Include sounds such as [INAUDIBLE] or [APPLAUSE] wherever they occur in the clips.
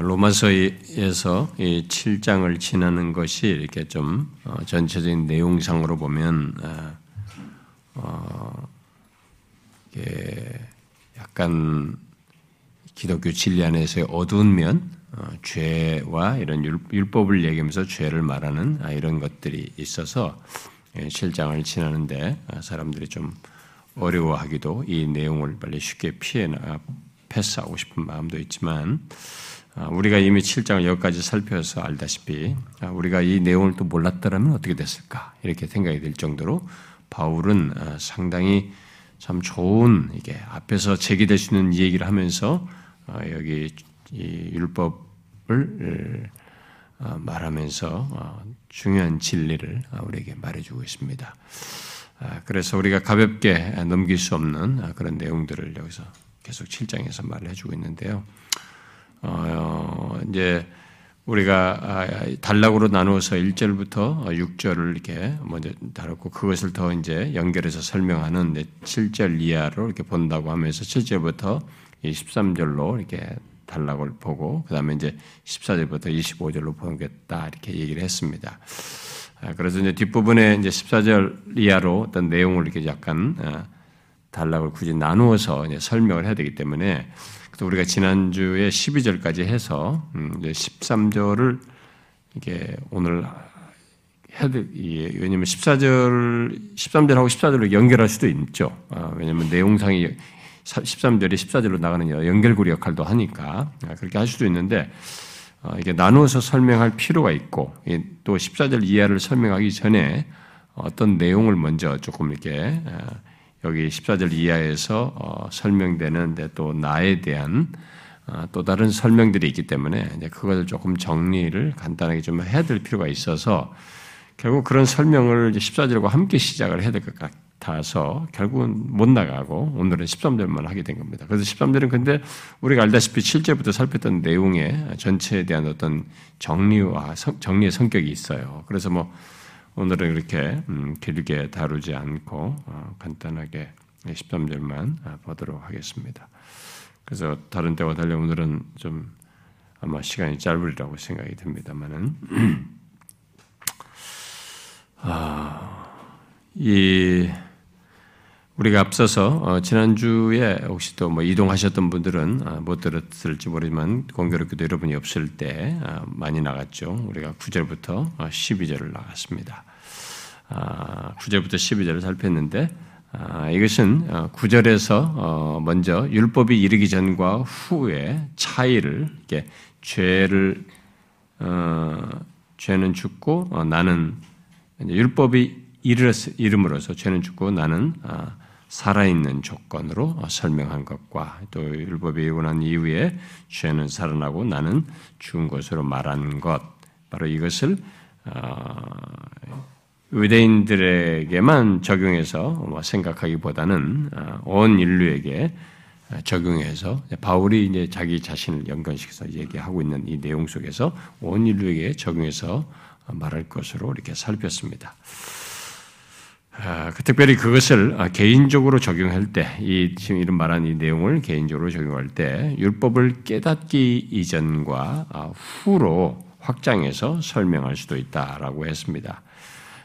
로마서에서 이 7장을 지나는 것이 이렇게 좀 어, 전체적인 내용상으로 보면 어, 어 약간 기독교 진리 안에서의 어두운 면, 어, 죄와 이런 율법을 얘기하면서 죄를 말하는 아, 이런 것들이 있어서 7장을 예, 지나는데 아, 사람들이 좀 어려워하기도 이 내용을 빨리 쉽게 피해 나 패스하고 싶은 마음도 있지만 아, 우리가 이미 7장을 여기까지 살펴서 알다시피 아, 우리가 이 내용을 또 몰랐더라면 어떻게 됐을까 이렇게 생각이 들 정도로 바울은 아, 상당히 참 좋은 이게 앞에서 제기될 수 있는 얘기를 하면서 여기 율법을 말하면서 중요한 진리를 우리에게 말해주고 있습니다. 그래서 우리가 가볍게 넘길 수 없는 그런 내용들을 여기서 계속 7장에서 말을 해주고 있는데요. 어, 이제 우리가 아, 단락으로 나누어서 1절부터 6절을 이렇게 먼저 다뤘고 그것을 더 이제 연결해서 설명하는 7절 이하로 이렇게 본다고 하면서 7절부터 13절로 이렇게 단락을 보고 그다음에 이제 14절부터 25절로 보겠다 이렇게 얘기를 했습니다. 아, 그래서 이제 뒷부분에 이제 14절 이하로 어떤 내용을 이렇게 약간 아, 단락을 굳이 나누어서 설명을 해야 되기 때문에 또 우리가 지난주에 12절까지 해서 음, 이제 13절을 이게 오늘 해드 왜냐면 14절 13절하고 14절로 연결할 수도 있죠. 아, 왜냐면 내용상이 13절이 14절로 나가는 연결고리 역할도 하니까 아, 그렇게 할 수도 있는데 어, 이게 나누어서 설명할 필요가 있고 또 14절 이하를 설명하기 전에 어떤 내용을 먼저 조금 이렇게 아, 여기 14절 이하에서 어, 설명되는 또 나에 대한 어, 또 다른 설명들이 있기 때문에 이제 그것을 조금 정리를 간단하게 좀 해야 될 필요가 있어서 결국 그런 설명을 14절과 함께 시작을 해야 될 것 같아서 결국은 못 나가고 오늘은 13절만 하게 된 겁니다. 그래서 13절은 근데 우리가 알다시피 7절부터 살폈던 내용의 전체에 대한 어떤 정리와 정리의 성격이 있어요. 그래서 뭐 오늘은 이렇게 음, 길게 다루지 않고 어, 간단하게 13절만 아, 보도록 하겠습니다. 그래서 다른 때와 달리 오늘은 좀 아마 시간이 짧으리라고 생각이 듭니다만은 [CLEARS THROAT] 아, 이 우리가 앞서서 어, 지난주에 혹시 또 뭐 이동하셨던 분들은 아, 못 들었을지 모르지만 공교롭게도 여러분이 없을 때 많이 나갔죠. 우리가 9절부터 12절을 나갔습니다. 9절부터 아, 12절을 살폈는데 아, 이것은 9절에서 어, 어, 먼저 율법이 이르기 전과 후에 차이를 이렇게 죄를 어, 죄는 죽고 나는 율법이 이름으로써 죄는 죽고 나는 아, 살아있는 조건으로 설명한 것과 또 율법이 이고 난 이후에 죄는 살아나고 나는 죽은 것으로 말한 것. 바로 이것을 의대인들에게만 적용해서 뭐 생각하기보다는 어, 온 인류에게 적용해서 바울이 이제 자기 자신을 연관시켜서 얘기하고 있는 이 내용 속에서 온 인류에게 적용해서 말할 것으로 이렇게 살폈습니다. 아, 그 특별히 그것을 개인적으로 적용할 때, 이 지금 이런 말한 이 내용을 개인적으로 적용할 때 율법을 깨닫기 이전과 아, 후로 확장해서 설명할 수도 있다라고 했습니다.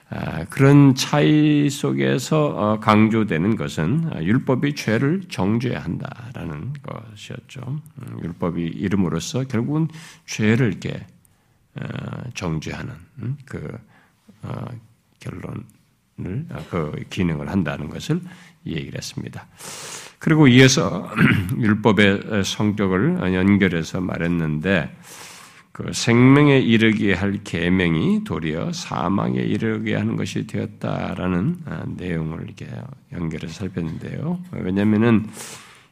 아, 그런 차이 속에서 어, 강조되는 것은 아, 율법이 죄를 정죄해야 한다라는 것이었죠. 음, 율법이 이름으로써 결국은 죄를 이렇게 어, 정죄하는 음, 그 어, 결론을 그 기능을 한다는 것을 얘기를 했습니다. 그리고 이어서 [CLEARS THROAT] 율법의 성격을 연결해서 말했는데 그 생명에 이르게 할 계명이 도리어 사망에 이르게 하는 것이 되었다라는 아, 내용을 이렇게 연결해서 살폈는데요. 왜냐하면은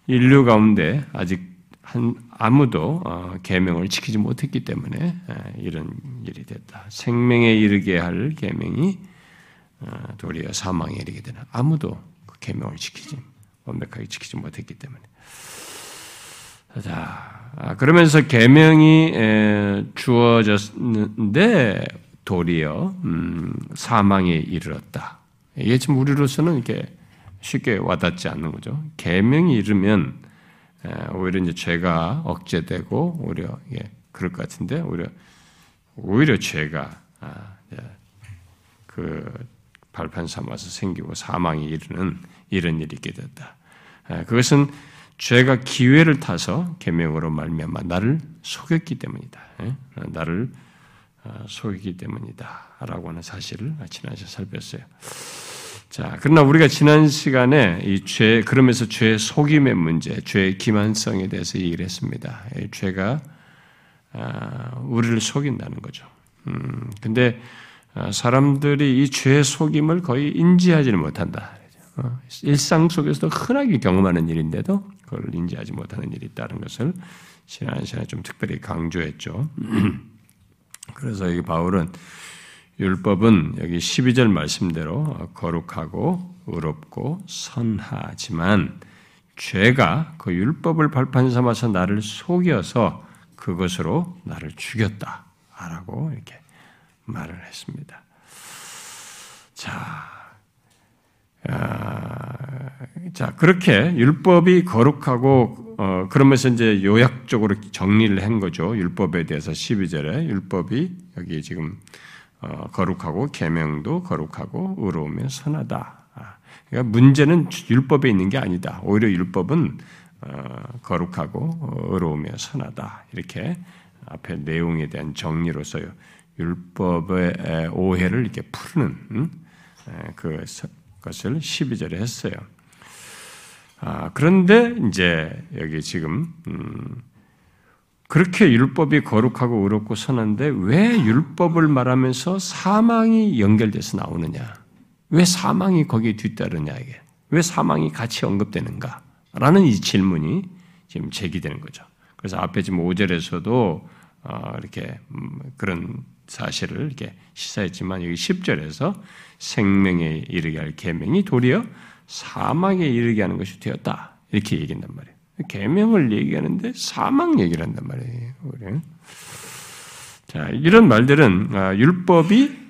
인류 가운데 아직 한 아무도 어, 계명을 지키지 못했기 때문에 아, 이런 일이 됐다. 생명에 이르게 할 계명이 어, 도리어 사망에 이르게 되는 아무도 그 계명을 지키지 완벽하게 지키지 못했기 때문에 자 아, 그러면서 계명이 주어졌는데 도리어 음, 사망에 이르렀다. 이게 지금 우리로서는 이렇게 쉽게 와닿지 않는 거죠. 계명이 이르면 오히려 이제 죄가 억제되고 오히려 그럴 것 같은데 오히려 오히려 죄가 아, 예, 그 발판 삼아서 생기고 사망이 이르는 이런 일이 있게 됐다. 아, 그것은 죄가 기회를 타서 계명으로 말미암아 나를 속였기 때문이다. 예? 나를 어, 속이기 때문이다라고 하는 사실을 지난 시간에 살폈어요. 자, 그러나 우리가 지난 시간에 이 죄, 그러면서 죄 속임의 문제, 죄의 기만성에 대해서 얘기를 했습니다. 죄가 아, 우리를 속인다는 거죠. 음, 근데 아, 사람들이 이 죄 속임을 거의 인지하지는 못한다. 어, 일상 속에서도 흔하게 경험하는 일인데도 그걸 인지하지 못하는 일이 있다는 것을 지난 시간에 좀 특별히 강조했죠. [CLEARS THROAT] 그래서 이 바울은 율법은 여기 12절 말씀대로 거룩하고 의롭고 선하지만 죄가 그 율법을 발판 삼아서 나를 속여서 그것으로 나를 죽였다라고 이렇게 말을 했습니다. 자, 아, 자 그렇게 율법이 거룩하고 어, 그러면서 이제 요약적으로 정리를 한 거죠. 율법에 대해서 12절에 율법이 여기 지금 어, 거룩하고 계명도 거룩하고 의로우면 선하다. 아, 그러니까 문제는 율법에 있는 게 아니다. 오히려 율법은 어, 거룩하고 의로우며 선하다. 이렇게 앞에 내용에 대한 정리로서요. 율법의 오해를 이렇게 푸는 음? 그 것을 12절에 했어요. 아, 그런데 이제 여기 지금 음, 그렇게 율법이 거룩하고 의롭고 선한데 왜 율법을 말하면서 사망이 연결돼서 나오느냐? 왜 사망이 거기에 뒤따르냐 이게? 왜 사망이 같이 언급되는가? 라는 이 질문이 지금 제기되는 거죠. 그래서 앞에 지금 5절에서도 어, 이렇게 음, 그런 사실을 이렇게 시사했지만 여기 10절에서 생명에 이르게 할 계명이 도리어 사망에 이르게 하는 것이 되었다. 이렇게 얘기한단 말이에요. 계명을 얘기하는데 사망 얘기를 한단 말이에요. 그래. 자, 이런 말들은 아, 율법이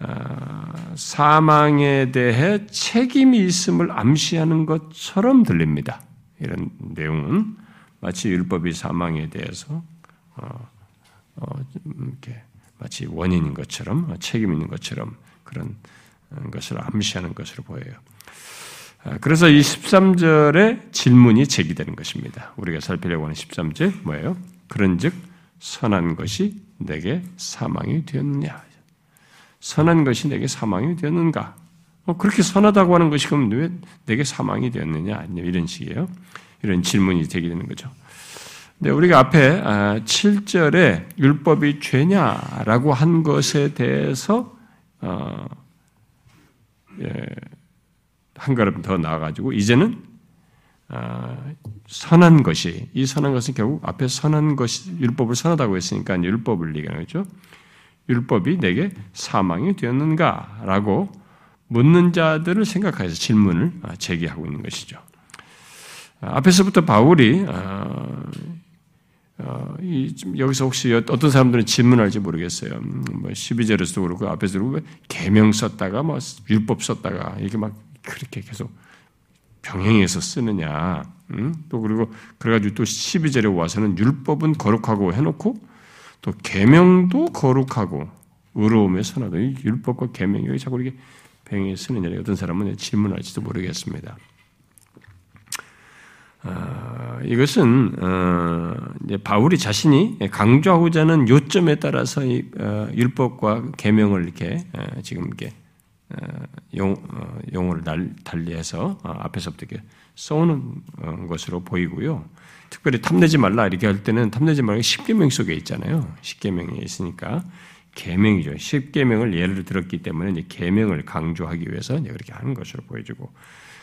아, 사망에 대해 책임이 있음을 암시하는 것처럼 들립니다. 이런 내용은 마치 율법이 사망에 대해서 어, 어, 이렇게 마치 원인인 것처럼 책임 있는 것처럼 그런 것을 암시하는 것으로 보여요. 아, 그래서 이 13절의 질문이 제기되는 것입니다. 우리가 살피려고 하는 13절 뭐예요? 그런즉 선한 것이 내게 사망이 되었느냐? 선한 것이 내게 사망이 되었는가? 어, 그렇게 선하다고 하는 것이 그럼 왜 내게 사망이 되었느냐? 이런 식이에요. 이런 질문이 제기되는 거죠. 근데 우리가 앞에 7절에 아, 율법이 죄냐라고 한 것에 대해서 어, 예, 한 걸음 더 나아가지고 이제는 어, 선한 것이 이 선한 것은 결국 앞에 선한 것이 율법을 선하다고 했으니까 율법을 얘기하는 거죠. 율법이 내게 사망이 되었는가라고 묻는 자들을 생각해서 질문을 어, 제기하고 있는 것이죠. 어, 앞에서부터 바울이 여기서 혹시 어떤 사람들은 질문할지 모르겠어요. 음, 뭐 12절에서도 그렇고 앞에서도 그렇고 계명 썼다가 뭐 율법 썼다가 이렇게 막 그렇게 계속 병행해서 쓰느냐. 음? 또 그리고 그래가지고 또 12절에 와서는 율법은 거룩하고 해놓고 또 계명도 거룩하고 의로움에 선하다. 율법과 계명이 왜 자꾸 이렇게 병행해 쓰느냐. 어떤 사람은 질문할지도 모르겠습니다. 어, 이것은 어, 바울이 자신이 강조하고자 하는 요점에 따라서 이, 어, 율법과 계명을 이렇게 어, 지금 이렇게 어, 용, 어, 용어를 달리해서 어, 앞에서부터 이렇게 써오는 것으로 보이고요. 특별히 탐내지 말라 이렇게 할 때는 탐내지 말라 십계명 속에 있잖아요. 십계명에 있으니까 계명이죠. 십계명을 예를 들었기 때문에 이제 계명을 강조하기 위해서 이제 그렇게 하는 것으로 보여지고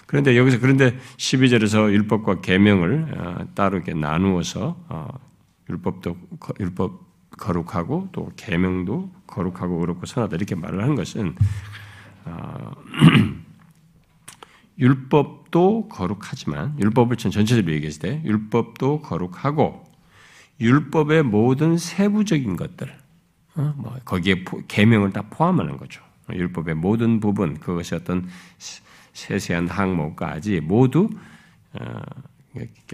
그런데 여기서 그런데 12절에서 율법과 계명을 따로 이렇게 나누어서 율법도 율법 거룩하고 또 계명도 거룩하고 의롭고 선하다 이렇게 말을 한 것은 어, [CLEARS THROAT] 율법도 거룩하지만 율법을 전체적으로 얘기했을 때 율법도 거룩하고 율법의 모든 세부적인 것들 어, 뭐 거기에 계명을 다 포함하는 거죠. 율법의 모든 부분 그것이 어떤 세세한 항목까지 모두 어,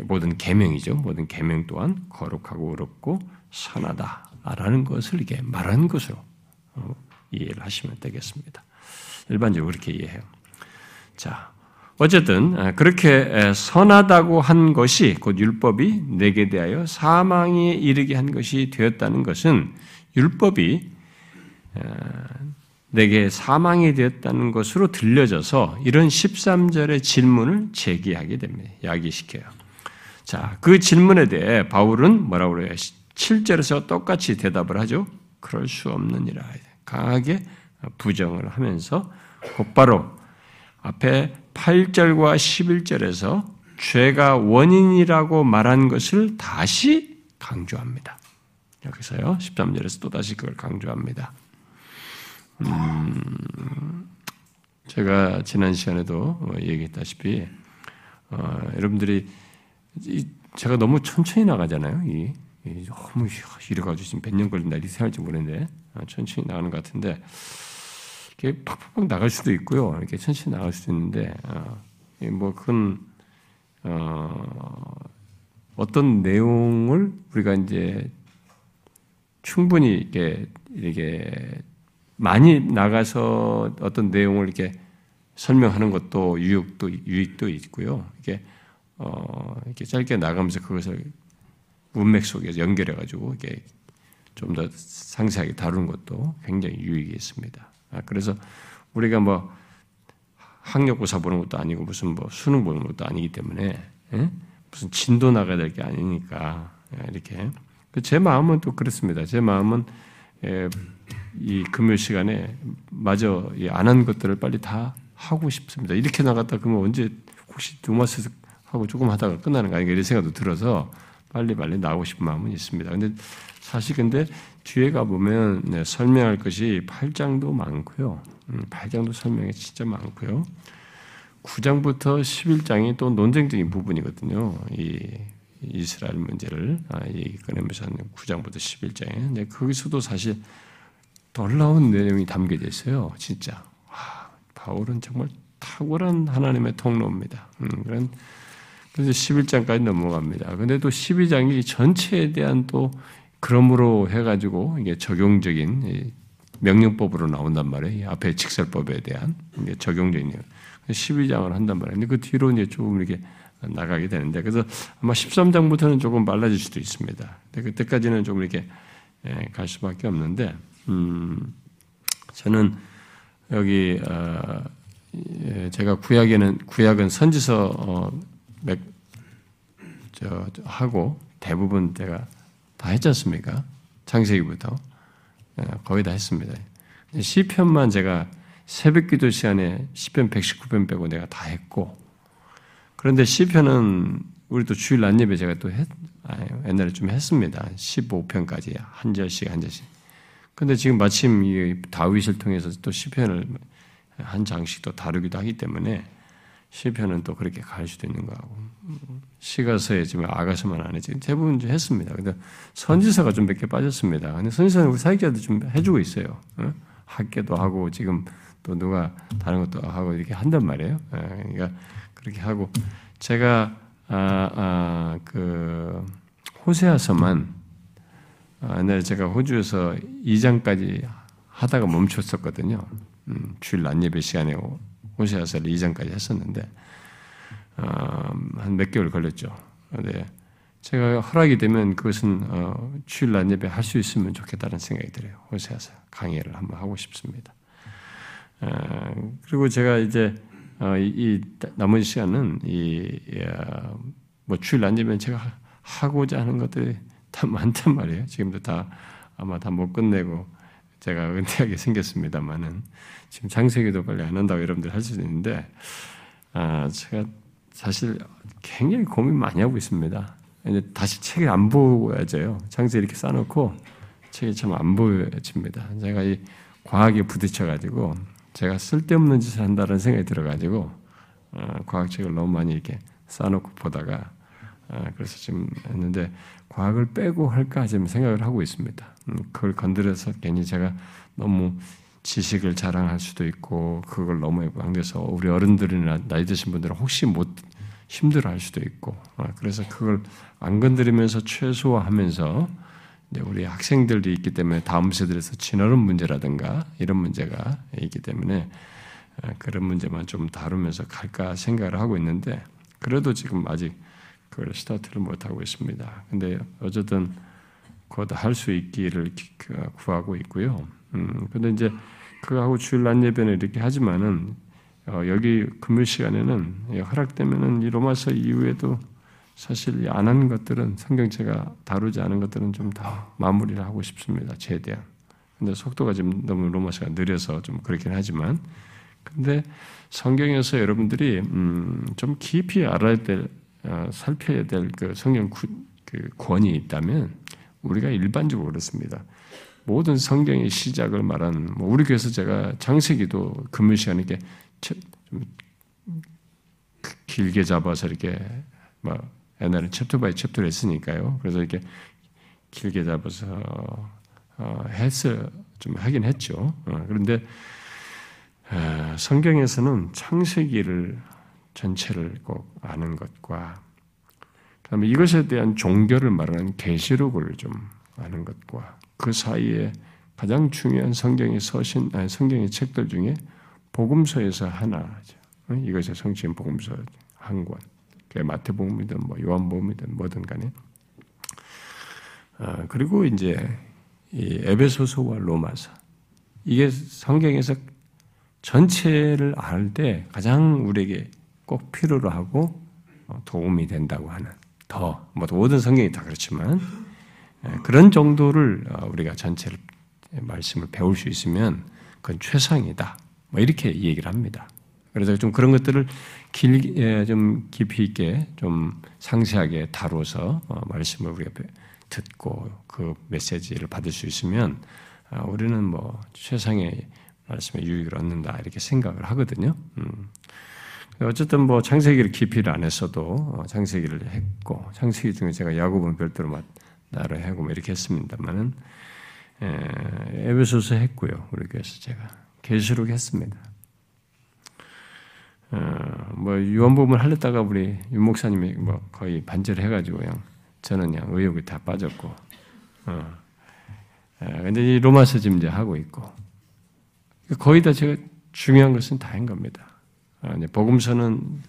모든 계명이죠. 모든 계명 또한 거룩하고 의롭고 선하다라는 것을 이게 말하는 것으로 어, 이해를 하시면 되겠습니다. 일반적으로 그렇게 이해해요. 자, 어쨌든 아, 그렇게 선하다고 한 것이 곧 율법이 내게 대하여 사망에 이르게 한 것이 되었다는 것은 율법이 내게 사망이 되었다는 것으로 들려져서 이런 13절의 질문을 제기하게 됩니다. 야기시켜요. 자, 그 질문에 대해 바울은 뭐라고 그래요? 7절에서 똑같이 대답을 하죠. 그럴 수 없느니라. 강하게 부정을 하면서 곧바로 앞에 8절과 11절에서 죄가 원인이라고 말한 것을 다시 강조합니다. 여기서요. 13절에서 또다시 그걸 강조합니다. 음, 제가 지난 시간에도 얘기했다시피 어, 여러분들이 이, 제가 너무 천천히 나가잖아요. 이, 이 너무 이래가지고 지금 몇 년 걸린다 이 생각할지 모르는데 어, 천천히 나가는 것 같은데 이렇게 팍팍팍 나갈 수도 있고요. 이렇게 천천히 나갈 수도 있는데 어, 뭐 그건 어, 어떤 내용을 우리가 이제 충분히 이렇게 이렇게 많이 나가서 어떤 내용을 이렇게 설명하는 것도 유익도 유익도 있고요. 이게 어, 이렇게 짧게 나가면서 그것을 문맥 속에서 연결해 가지고 이게 좀 더 상세하게 다루는 것도 굉장히 유익이 있습니다. 아, 그래서 우리가 뭐 학력고사 보는 것도 아니고 무슨 뭐 수능 보는 것도 아니기 때문에 예? 무슨 진도 나가야 될 게 아니니까 예, 이렇게 그제 마음은 또 그렇습니다. 제 마음은 예, 이 금요 시간에 마저 안 한 것들을 빨리 다 하고 싶습니다. 이렇게 나갔다 그러면 언제 혹시 두마스 하고 조금 하다가 끝나는 거 아닌가 이런 생각도 들어서 빨리 빨리 나오고 싶은 마음은 있습니다. 근데 사실 근데 뒤에 가 보면 네, 설명할 것이 8장도 많고요. 음, 8장도 설명이 진짜 많고요. 9장부터 11장이 또 논쟁적인 부분이거든요. 이 이스라엘 문제를 아, 얘기 꺼내면서 9장부터 11장에. 근데 거기서도 사실 놀라운 내용이 담겨져 있어요. 진짜. 와, 바울은 정말 탁월한 하나님의 통로입니다. 음, 그런 그래서 11장까지 넘어갑니다. 근데 또 12장이 전체에 대한 또 그러므로 해가지고 이게 적용적인 명령법으로 나온단 말이에요. 앞에 직설법에 대한 적용적인 12장을 한단 말이에요. 근데 그 뒤로 이제 조금 이렇게 나가게 되는데 그래서 아마 13장부터는 조금 빨라질 수도 있습니다. 근데 그때까지는 조금 이렇게 예, 갈 수밖에 없는데 음, 저는 여기 어, 예, 제가 구약에는 구약은 선지서 어, 맥, 저, 하고 대부분 제가 다 했지 않습니까? 창세기부터 예, 거의 다 했습니다. 시편만 제가 새벽 기도 시간에 시편 119편 빼고 내가 다 했고 그런데 시편은 우리도 주일 낮 예배 제가 또 했, 아니, 옛날에 좀 했습니다. 15편까지 한 절씩 한 절씩. 근데 지금 마침 이 다윗을 통해서 또 시편을 한 장씩 또 다루기도 하기 때문에 시편은 또 그렇게 갈 수도 있는 거하고 시가서에 지금 아가서만 안 했지 대부분 좀 했습니다. 근데 선지서가 좀 몇 개 빠졌습니다. 근데 선지서는 우리 사역자도 좀 해주고 있어요. 어? 학교도 하고 지금 또 누가 다른 것도 하고 이렇게 한단 말이에요. 예, 그러니까 그렇게 하고 제가 아, 아, 그 호세아서만 아, 옛날에 제가 호주에서 2장까지 하다가 멈췄었거든요. 음, 주일 낮 예배 시간에 호세아서를 2장까지 했었는데 어, 한몇 개월 걸렸죠. 근데 제가 허락이 되면 그것은 어, 주일 낮 예배 할 수 있으면 좋겠다는 생각이 들어요. 호세아서 강의를 한번 하고 싶습니다. 어, 그리고 제가 이제 어, 이, 이 나머지 시간은 이 뭐 주일 낮 예배는 제가 하고자 하는 것들이 다 많단 말이에요. 지금도 다 아마 다 못 끝내고 제가 은퇴하게 생겼습니다만은 지금 장세기도 빨리 안 한다고 여러분들 할 수도 있는데 아, 제가 사실 굉장히 고민 많이 하고 있습니다. 이제 다시 책을 안 보여져요. 장세 이렇게 쌓아놓고 책이 참 안 보여집니다. 제가 이 과학에 부딪혀가지고 제가 쓸데없는 짓을 한다는 생각이 들어가지고 어, 과학책을 너무 많이 이렇게 쌓아놓고 보다가 어, 그래서 지금 했는데 과학을 빼고 할까 지금 생각을 하고 있습니다. 음, 그걸 건드려서 괜히 제가 너무 지식을 자랑할 수도 있고 그걸 너무 강조해서 우리 어른들이나 나이 드신 분들은 혹시 못 힘들어할 수도 있고 아, 그래서 그걸 안 건드리면서 최소화하면서 우리 학생들도 있기 때문에 다음 세대에서 진화론 문제라든가 이런 문제가 있기 때문에 어, 그런 문제만 좀 다루면서 갈까 생각을 하고 있는데 그래도 지금 아직 그걸 스타트를 못 하고 있습니다. 근데 어쨌든 곧 할 수 있기를 그 구하고 있고요. 음, 근데 이제 그하고 주일 낮 예배는 이렇게 하지만은 어, 여기 금요 시간에는 허락되면은 이 로마서 이후에도 사실 안 한 것들은 성경 제가 다루지 않은 것들은 좀 다 마무리를 하고 싶습니다. 최대한. 근데 속도가 지금 너무 로마서가 느려서 좀 그렇긴 하지만 근데 성경에서 여러분들이 음, 좀 깊이 알아야 될 어, 살펴야 될 그 성경 구, 그 권이 있다면 우리가 일반적으로 그렇습니다. 모든 성경의 시작을 말하는 뭐 우리 교회에서 제가 창세기도 공부 시간에 이렇게 좀 길게 잡아서 이렇게 뭐 옛날에 chapter by chapter를 했으니까요. 그래서 이렇게 길게 잡아서 어, 했어 좀 하긴 했죠. 어, 그런데 어, 성경에서는 창세기를 전체를 꼭 아는 것과 그다음에 이것에 대한 종교를 말하는 계시록을 좀 아는 것과 그 사이에 가장 중요한 성경의 서신 아니 성경의 책들 중에 복음서에서 하나죠. 어, 이것의 성취인 복음서 한 권. 마태복음이든 뭐 요한복음이든 뭐든 간에. 아, 그리고 이제 이 에베소서와 로마서 이게 성경에서 전체를 알 때 가장 우리에게 꼭 필요로 하고 어, 도움이 된다고 하는 더, 뭐 모든 성경이 다 그렇지만 예, 그런 정도를 어, 우리가 전체를 말씀을 배울 수 있으면 그건 최상이다. 뭐 이렇게 얘기를 합니다. 그래서 좀 그런 것들을 길게 예, 좀 깊이 있게 좀 상세하게 다뤄서 어, 말씀을 우리가 듣고 그 메시지를 받을 수 있으면 아, 우리는 뭐 최상의 말씀의 유익을 얻는다 이렇게 생각을 하거든요. 음. 어쨌든 뭐 창세기를 깊이를 안 했어도 어, 창세기를 했고 창세기 중에 제가 야곱은 별도로 나를 하고 뭐 이렇게 했습니다만은 에베소서 했고요. 우리 교회에서 제가 계시록 했습니다. 어, 뭐 유언복음을 하려다가 우리 윤 목사님이 뭐 거의 반절해가지고 그냥 저는 그냥 의욕이 다 빠졌고, 어. 근데 이 로마서 지금 이제 하고 있고, 거의 다 제가 중요한 것은 다 한 겁니다. 아, 복음서는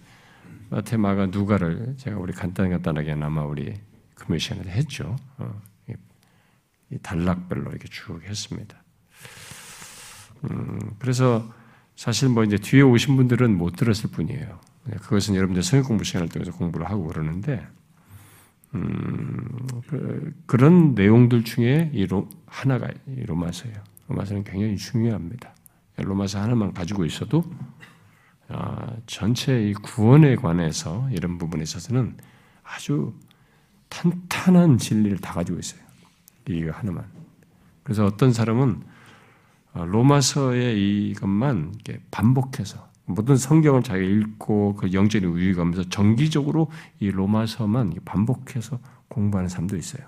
마테 마가 누가를 제가 우리 간단 간단하게 아마 우리 금요 시간에 했죠. 어, 이 단락별로 이렇게 쭉 했습니다. 음, 그래서 사실 뭐 이제 뒤에 오신 분들은 못 들었을 뿐이에요. 그것은 여러분들 성경 공부 시간을 통해서 공부를 하고 그러는데, 음, 그, 런 내용들 중에 이 로, 하나가 이 로마서예요. 로마서는 굉장히 중요합니다. 로마서 하나만 가지고 있어도 어, 전체 이 구원에 관해서 이런 부분에 있어서는 아주 탄탄한 진리를 다 가지고 있어요. 이거 하나만. 그래서 어떤 사람은 어, 로마서의 이것만 반복해서 모든 성경을 자기가 읽고 그 영적인 우위감면서 정기적으로 이 로마서만 반복해서 공부하는 사람도 있어요.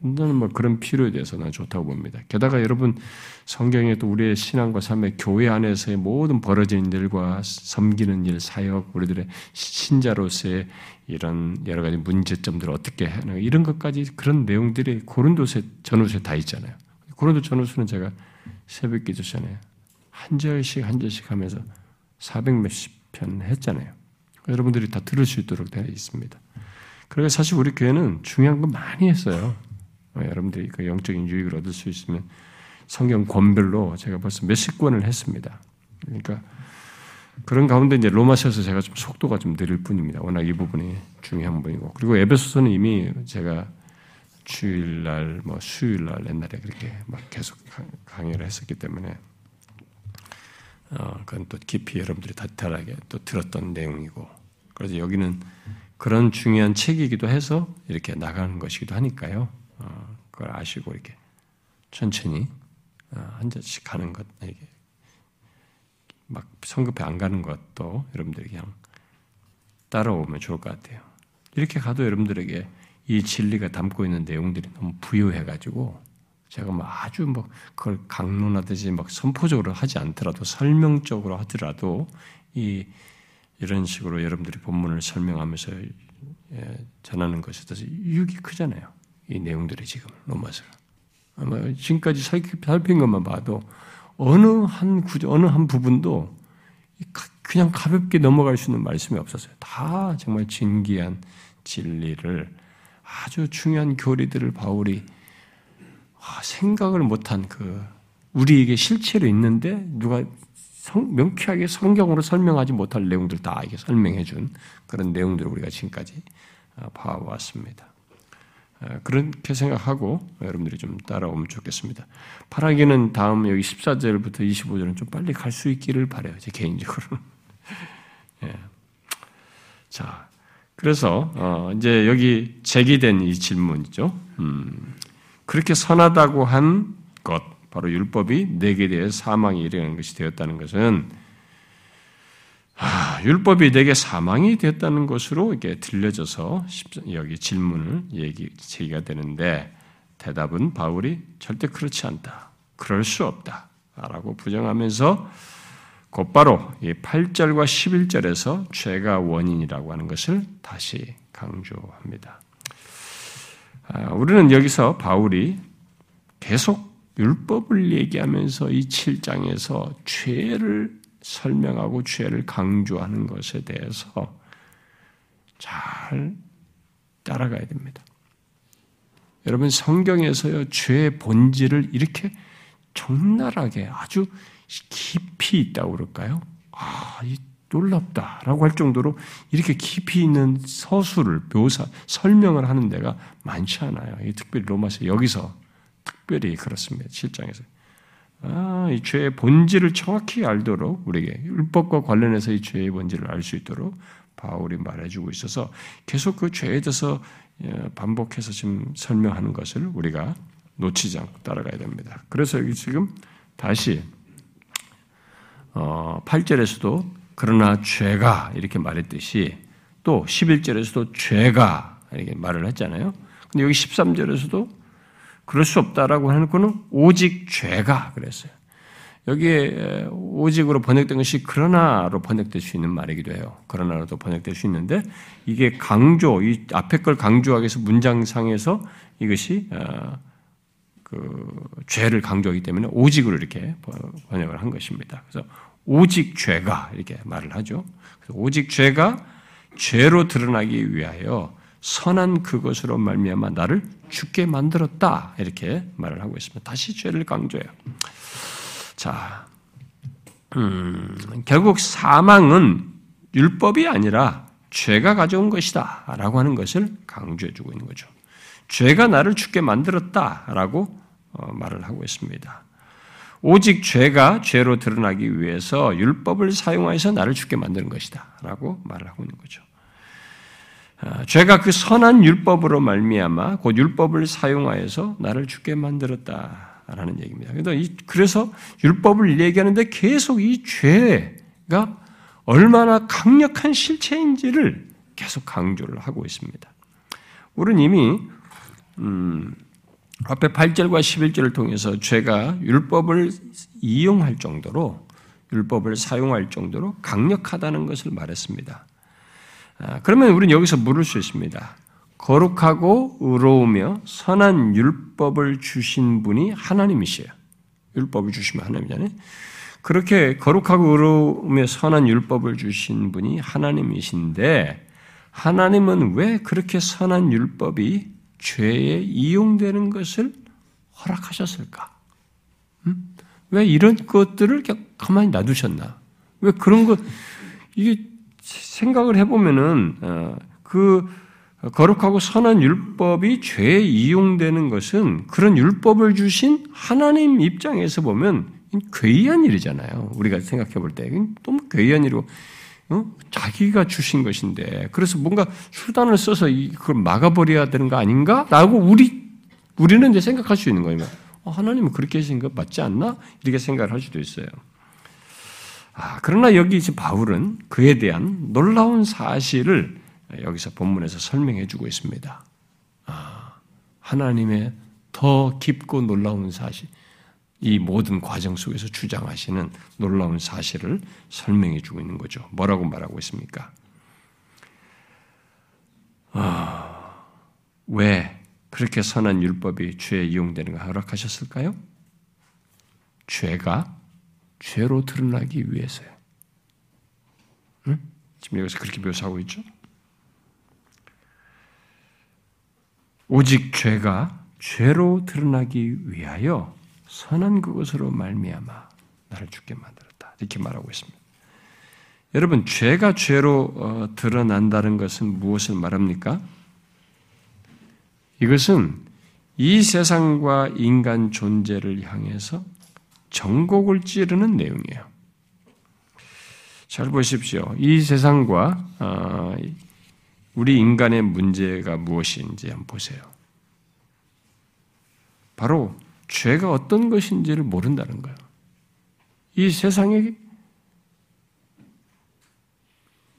저는 뭐 그런 필요에 대해서 는 좋다고 봅니다. 게다가 여러분 성경에 또 우리의 신앙과 삶의 교회 안에서의 모든 벌어진 일과 섬기는 일, 사역, 우리들의 신자로서의 이런 여러 가지 문제점들을 어떻게 하는 이런 것까지 그런 내용들이 고린도서 전후서에 다 있잖아요. 고린도 전후서는 제가 새벽 기도 전에 한 절씩 한 절씩 하면서 400 몇십 편 했잖아요. 여러분들이 다 들을 수 있도록 되어 있습니다. 그러니까 사실 우리 교회는 중요한 거 많이 했어요. 어, 여러분들이 그 영적인 유익을 얻을 수 있으면 성경 권별로 제가 벌써 몇십 권을 했습니다. 그러니까 그런 가운데 이제 로마서에서 제가 좀 속도가 좀 느릴 뿐입니다. 워낙 이 부분이 중요한 부분이고 그리고 에베소서는 이미 제가 주일날 뭐 수요일날 옛날에 그렇게 막 계속 강의를 했었기 때문에 어, 그건 또 깊이 여러분들이 다탈하게 또 들었던 내용이고 그래서 여기는 그런 중요한 책이기도 해서 이렇게 나가는 것이기도 하니까요. 어, 그걸 아시고 이렇게 천천히 어, 한 잔씩 가는 것, 이게 막 성급해 안 가는 것도 여러분들이 그냥 따라오면 좋을 것 같아요. 이렇게 가도 여러분들에게 이 진리가 담고 있는 내용들이 너무 부유해가지고 제가 뭐 아주 뭐 그걸 강론하듯이 막 선포적으로 하지 않더라도 설명적으로 하더라도 이 이런 식으로 여러분들이 본문을 설명하면서 예, 전하는 것에 대해서 유익이 크잖아요. 이 내용들이 지금 로마서. 아마 지금까지 살핀 것만 봐도 어느 한 구조, 어느 한 부분도 그냥 가볍게 넘어갈 수 있는 말씀이 없었어요. 다 정말 진기한 진리를 아주 중요한 교리들을 바울이 아, 생각을 못한 그 우리에게 실체로 있는데 누가 성, 명쾌하게 성경으로 설명하지 못할 내용들 다 이게 설명해 준 그런 내용들을 우리가 지금까지 아, 봐왔습니다. 아, 그렇게 생각하고 여러분들이 좀 따라오면 좋겠습니다. 파라기는 다음 여기 14절부터 25절은 좀 빨리 갈 수 있기를 바래요. 제 개인적으로. [LAUGHS] 예. 자, 그래서 어, 이제 여기 제기된 이 질문이죠. 음, 그렇게 선하다고 한 것, 바로 율법이 내게 대해 사망이 이르는 것이 되었다는 것은 아, 율법이 내게 사망이 되었다는 것으로 이게 들려져서 여기 질문을 얘기 제기가 되는데 대답은 바울이 절대 그렇지 않다. 그럴 수 없다 라고 부정하면서 곧바로 이 8절과 11절에서 죄가 원인이라고 하는 것을 다시 강조합니다. 아, 우리는 여기서 바울이 계속 율법을 얘기하면서 이 7장에서 죄를 설명하고 죄를 강조하는 것에 대해서 잘 따라가야 됩니다. 여러분 성경에서요 죄의 본질을 이렇게 적나라하게 아주 깊이 있다고 그럴까요? 아, 이 놀랍다라고 할 정도로 이렇게 깊이 있는 서술을 묘사 설명을 하는 데가 많지 않아요. 특별히 로마서 여기서 특별히 그렇습니다. 7장에서 아, 이 죄의 본질을 정확히 알도록 우리에게 율법과 관련해서 이 죄의 본질을 알 수 있도록 바울이 말해주고 있어서 계속 그 죄에 대해서 예, 반복해서 지금 설명하는 것을 우리가 놓치지 않고 따라가야 됩니다. 그래서 여기 지금 다시 8절에서도 어, 그러나 죄가 이렇게 말했듯이 또 11절에서도 죄가 이렇게 말을 했잖아요. 근데 여기 13절에서도 그럴 수 없다라고 하는 거는 오직 죄가 그랬어요. 여기에 오직으로 번역된 것이 그러나로 번역될 수 있는 말이기도 해요. 그러나로도 번역될 수 있는데 이게 강조, 이 앞에 걸 강조하기 위해서 문장상에서 이것이 어, 그 죄를 강조하기 때문에 오직으로 이렇게 번역을 한 것입니다. 그래서 오직 죄가 이렇게 말을 하죠. 오직 죄가 죄로 드러나기 위하여 선한 그것으로 말미암아 나를 죽게 만들었다 이렇게 말을 하고 있습니다. 다시 죄를 강조해요. 자, 음, 결국 사망은 율법이 아니라 죄가 가져온 것이다라고 하는 것을 강조해주고 있는 거죠. 죄가 나를 죽게 만들었다라고 어, 말을 하고 있습니다. 오직 죄가 죄로 드러나기 위해서 율법을 사용하여서 나를 죽게 만드는 것이다라고 말을 하고 있는 거죠. 아, 죄가 그 선한 율법으로 말미암아 곧 율법을 사용하여서 나를 죽게 만들었다라는 얘기입니다. 그래서 율법을 얘기하는데 계속 이 죄가 얼마나 강력한 실체인지를 계속 강조를 하고 있습니다. 우리는 이미 음, 앞에 8절과 11절을 통해서 죄가 율법을 이용할 정도로 율법을 사용할 정도로 강력하다는 것을 말했습니다. 아, 그러면 우리는 여기서 물을 수 있습니다. 거룩하고 의로우며 선한 율법을 주신 분이 하나님이시에요. 율법을 주시면 하나님이잖아요. 그렇게 거룩하고 의로우며 선한 율법을 주신 분이 하나님이신데 하나님은 왜 그렇게 선한 율법이 죄에 이용되는 것을 허락하셨을까? 음? 왜 이런 것들을 가만히 놔두셨나? 왜 그런 것, 이게 생각을 해보면은 어, 그 거룩하고 선한 율법이 죄에 이용되는 것은 그런 율법을 주신 하나님 입장에서 보면 괴이한 일이잖아요. 우리가 생각해 볼 때. 너무 괴이한 일이고, 어? 자기가 주신 것인데, 그래서 뭔가 수단을 써서 그걸 막아버려야 되는 거 아닌가? 라고 우리, 우리는 이제 생각할 수 있는 거예요. 어, 하나님은 그렇게 하신 거 맞지 않나? 이렇게 생각을 할 수도 있어요. 아, 그러나 여기 이제 바울은 그에 대한 놀라운 사실을 여기서 본문에서 설명해 주고 있습니다. 아, 하나님의 더 깊고 놀라운 사실, 이 모든 과정 속에서 주장하시는 놀라운 사실을 설명해 주고 있는 거죠. 뭐라고 말하고 있습니까? 아, 왜 그렇게 선한 율법이 죄에 이용되는 걸 허락하셨을까요? 죄가 죄로 드러나기 위해서요. 응? 지금 여기서 그렇게 묘사하고 있죠? 오직 죄가 죄로 드러나기 위하여 선한 그것으로 말미암아 나를 죽게 만들었다. 이렇게 말하고 있습니다. 여러분, 죄가 죄로 어, 드러난다는 것은 무엇을 말합니까? 이것은 이 세상과 인간 존재를 향해서 정곡을 찌르는 내용이에요. 잘 보십시오. 이 세상과 어, 우리 인간의 문제가 무엇인지 한번 보세요. 바로 죄가 어떤 것인지를 모른다는 거예요. 이 세상에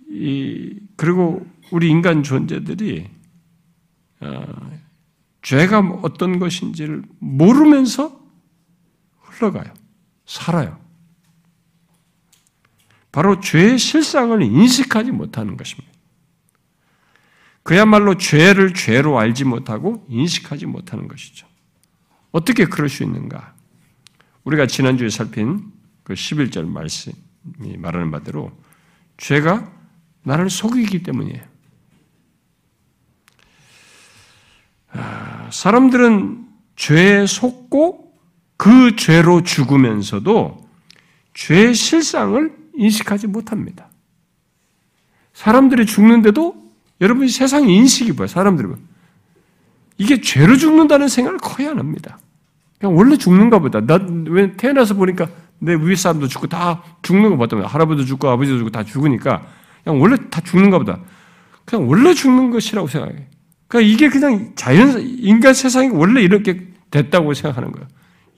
이 그리고 우리 인간 존재들이 어, 죄가 어떤 것인지를 모르면서 흘러가요. 살아요. 바로 죄의 실상을 인식하지 못하는 것입니다. 그야말로 죄를 죄로 알지 못하고 인식하지 못하는 것이죠. 어떻게 그럴 수 있는가? 우리가 지난주에 살핀 그 11절 말씀이 말하는 바대로 죄가 나를 속이기 때문이에요. 아, 사람들은 죄에 속고 그 죄로 죽으면서도 죄의 실상을 인식하지 못합니다. 사람들이 죽는데도 여러분이 세상 인식이 뭐야? 사람들이 뭐 이게 죄로 죽는다는 생각을 거의 안 합니다. 그냥 원래 죽는가 보다. 나 왜 태어나서 보니까 내 위에 사람도 죽고 다 죽는 거 봤다면 할아버지도 죽고 아버지도 죽고 다 죽으니까 그냥 원래 다 죽는가 보다. 그냥 원래 죽는 것이라고 생각해. 그러니까 이게 그냥 자연 인간 세상이 원래 이렇게 됐다고 생각하는 거예요.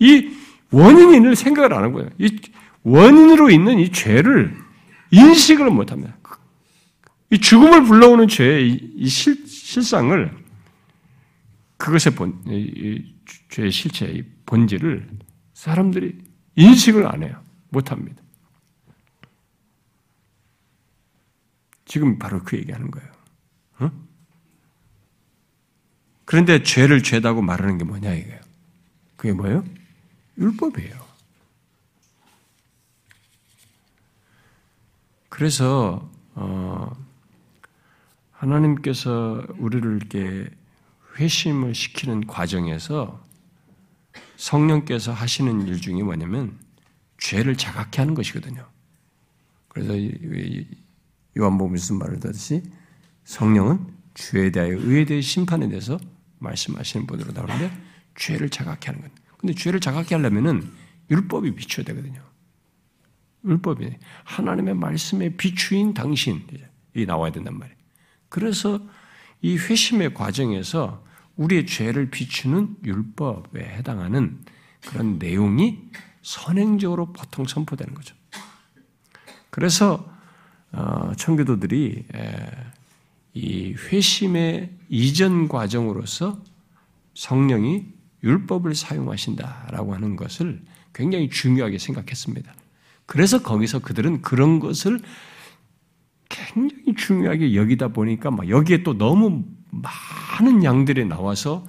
이 원인을 생각을 안 한 거예요. 이 원인으로 있는 이 죄를 인식을 못 합니다. 이 죽음을 불러오는 죄의 이 실, 실상을 그것의 본, 이, 죄의 실체의 본질을 사람들이 인식을 안 해요. 못 합니다. 지금 바로 그 얘기하는 거예요. 어? 그런데 죄를 죄다고 말하는 게 뭐냐 이거예요. 그게 뭐예요? 율법이에요. 그래서 어, 하나님께서 우리를 이렇게 회심을 시키는 과정에서 성령께서 하시는 일 중에 뭐냐면 죄를 자각케 하는 것이거든요. 그래서 요한복음에서 말하듯이 성령은 죄에 대하여 의에 대해 심판에 대해서 말씀하시는 분으로 나오는데 죄를 자각케 하는 것. 근데 죄를 자각케 하려면은 율법이 비춰야 되거든요. 율법이 하나님의 말씀에 비추인 당신이 나와야 된단 말이에요. 그래서 이 회심의 과정에서 우리의 죄를 비추는 율법에 해당하는 그런 내용이 선행적으로 보통 선포되는 거죠. 그래서 어, 청교도들이 이 회심의 이전 과정으로서 성령이 율법을 사용하신다라고 하는 것을 굉장히 중요하게 생각했습니다. 그래서 거기서 그들은 그런 것을 굉장히 중요하게 여기다 보니까 막 여기에 또 너무 많은 양들이 나와서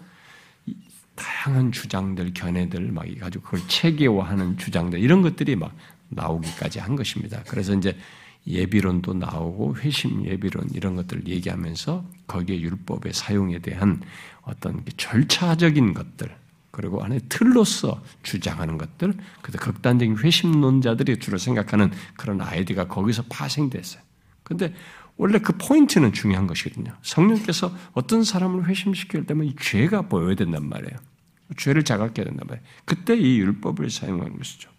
다양한 주장들, 견해들 막 가지고 그걸 체계화하는 주장들 이런 것들이 막 나오기까지 한 것입니다. 그래서 이제 예비론도 나오고 회심 예비론 이런 것들을 얘기하면서 거기에 율법의 사용에 대한 어떤 절차적인 것들 그리고 안에 틀로서 주장하는 것들, 그래서 극단적인 회심론자들이 주로 생각하는 그런 아이디가 거기서 파생됐어요. 근데 원래 그 포인트는 중요한 것이거든요. 성령께서 어떤 사람을 회심시킬 때면 이 죄가 보여야 된단 말이에요. 죄를 자각해야 된단 말이에요. 그때 이 율법을 사용하는 것이죠.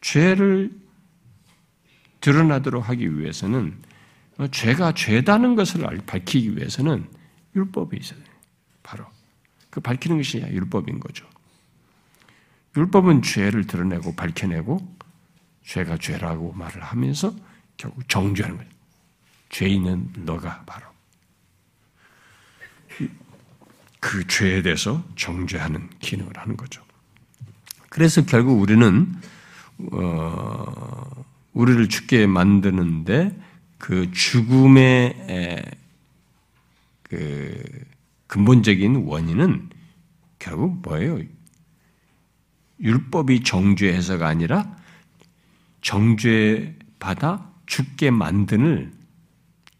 죄를 드러나도록 하기 위해서는 죄가 죄다는 것을 밝히기 위해서는 율법이 있어야 돼요. 바로 그 밝히는 것이 율법인 거죠. 율법은 죄를 드러내고 밝혀내고 죄가 죄라고 말을 하면서 결국 정죄하는 거예요. 죄인은 너가 바로 그 죄에 대해서 정죄하는 기능을 하는 거죠. 그래서 결국 우리는 어, 우리를 죽게 만드는데 그 죽음의 그 근본적인 원인은 결국 뭐예요? 율법이 정죄해서가 아니라 정죄 받아 죽게 만드는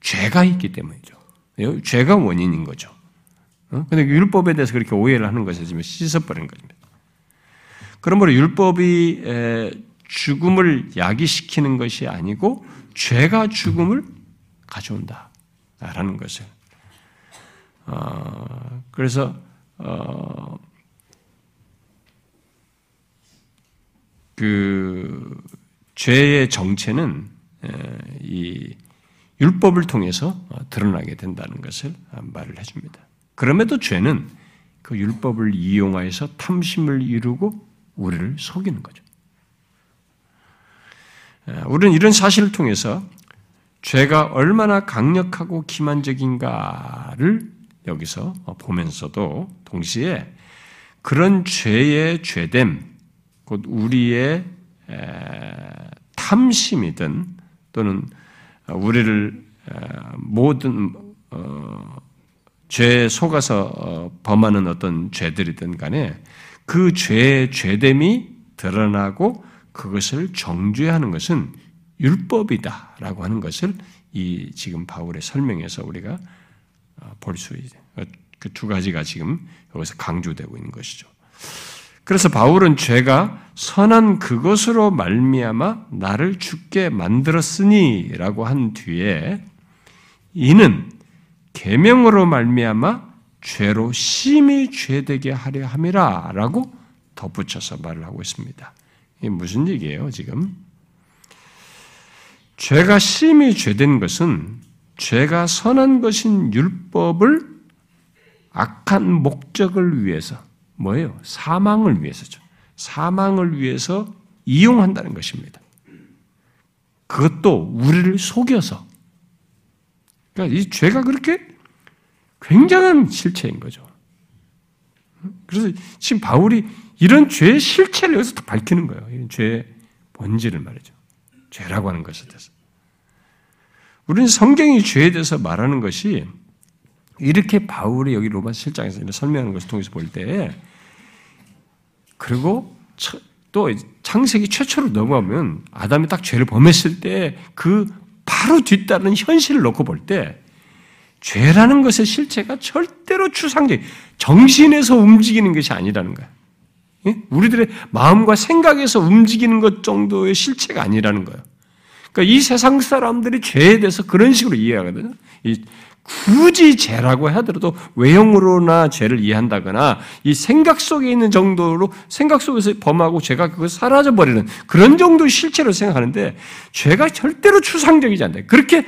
죄가 있기 때문이죠. 죄가 원인인 거죠. 근데 율법에 대해서 그렇게 오해를 하는 것에 지금 씻어버린 겁니다. 그러므로 율법이 죽음을 야기시키는 것이 아니고 죄가 죽음을 가져온다라는 것을. 어, 그래서 어, 그 죄의 정체는 이 율법을 통해서 드러나게 된다는 것을 말을 해줍니다. 그럼에도 죄는 그 율법을 이용하여서 탐심을 이루고 우리를 속이는 거죠. 우리는 이런 사실을 통해서 죄가 얼마나 강력하고 기만적인가를 여기서 보면서도 동시에 그런 죄의 죄됨, 곧 우리의 탐심이든 또는 우리를 모든 어, 죄에 속아서 어, 범하는 어떤 죄들이든 간에 그 죄의 죄됨이 드러나고 그것을 정죄하는 것은 율법이다라고 하는 것을 이 지금 바울의 설명에서 우리가 어, 볼 수 있어요. 그 두 가지가 지금 여기서 강조되고 있는 것이죠. 그래서 바울은 죄가 선한 그것으로 말미암아 나를 죽게 만들었으니라고 한 뒤에 이는 계명으로 말미암아 죄로 심히 죄되게 하려 함이라라고 덧붙여서 말을 하고 있습니다. 이게 무슨 얘기예요, 지금? 죄가 심히 죄된 것은 죄가 선한 것인 율법을 악한 목적을 위해서 뭐예요? 사망을 위해서죠. 사망을 위해서 이용한다는 것입니다. 그것도 우리를 속여서. 그러니까 이 죄가 그렇게 굉장한 실체인 거죠. 그래서 지금 바울이 이런 죄의 실체를 여기서 또 밝히는 거예요. 이런 죄의 본질을 말이죠. 죄라고 하는 것에 대해서. 우리는 성경이 죄에 대해서 말하는 것이 이렇게 바울이 여기 로마 실장에서 설명하는 것을 통해서 볼 때, 그리고 또 창세기 최초로 넘어가면 아담이 딱 죄를 범했을 때 그 바로 뒤따르는 현실을 놓고 볼 때, 죄라는 것의 실체가 절대로 추상적, 정신에서 움직이는 것이 아니라는 거야. 예? 우리들의 마음과 생각에서 움직이는 것 정도의 실체가 아니라는 거예요. 그러니까 이 세상 사람들이 죄에 대해서 그런 식으로 이해하거든요. 굳이 죄라고 하더라도 외형으로나 죄를 이해한다거나 이 생각 속에 있는 정도로 생각 속에서 범하고 죄가 그거 사라져 버리는 그런 정도의 실체로 생각하는데 죄가 절대로 추상적이지 않다. 그렇게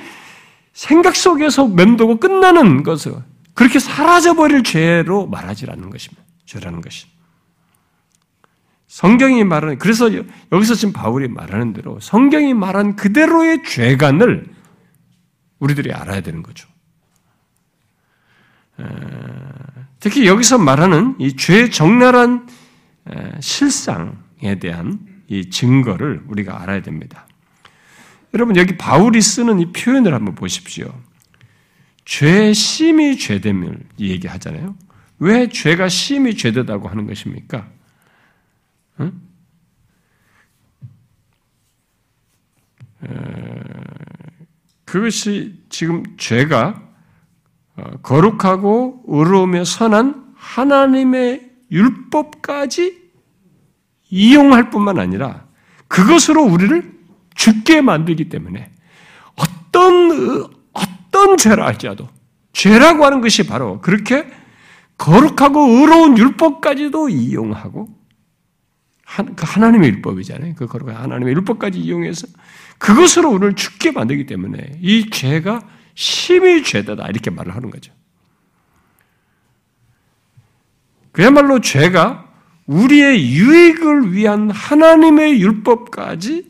생각 속에서 맴도고 끝나는 것을 그렇게 사라져 버릴 죄로 말하지 않는 것입니다. 죄라는 것이. 성경이 말하는 그래서 여기서 지금 바울이 말하는 대로 성경이 말한 그대로의 죄관을 우리들이 알아야 되는 거죠. 특히 여기서 말하는 이 죄의 적나라한 실상에 대한 이 증거를 우리가 알아야 됩니다. 여러분 여기 바울이 쓰는 이 표현을 한번 보십시오. 죄 심히 죄됨을 얘기하잖아요. 왜 죄가 심히 죄되다고 하는 것입니까? 그것이 지금 죄가 어, 거룩하고 의로우며 선한 하나님의 율법까지 이용할 뿐만 아니라 그것으로 우리를 죽게 만들기 때문에 어떤 어떤 죄라 할지라도 죄라고 하는 것이 바로 그렇게 거룩하고 의로운 율법까지도 이용하고 그 하나님의 율법이잖아요. 그 거룩한 하나님의 율법까지 이용해서 그것으로 우리를 죽게 만들기 때문에 이 죄가 심히 죄다다 이렇게 말을 하는 거죠. 그야말로 죄가 우리의 유익을 위한 하나님의 율법까지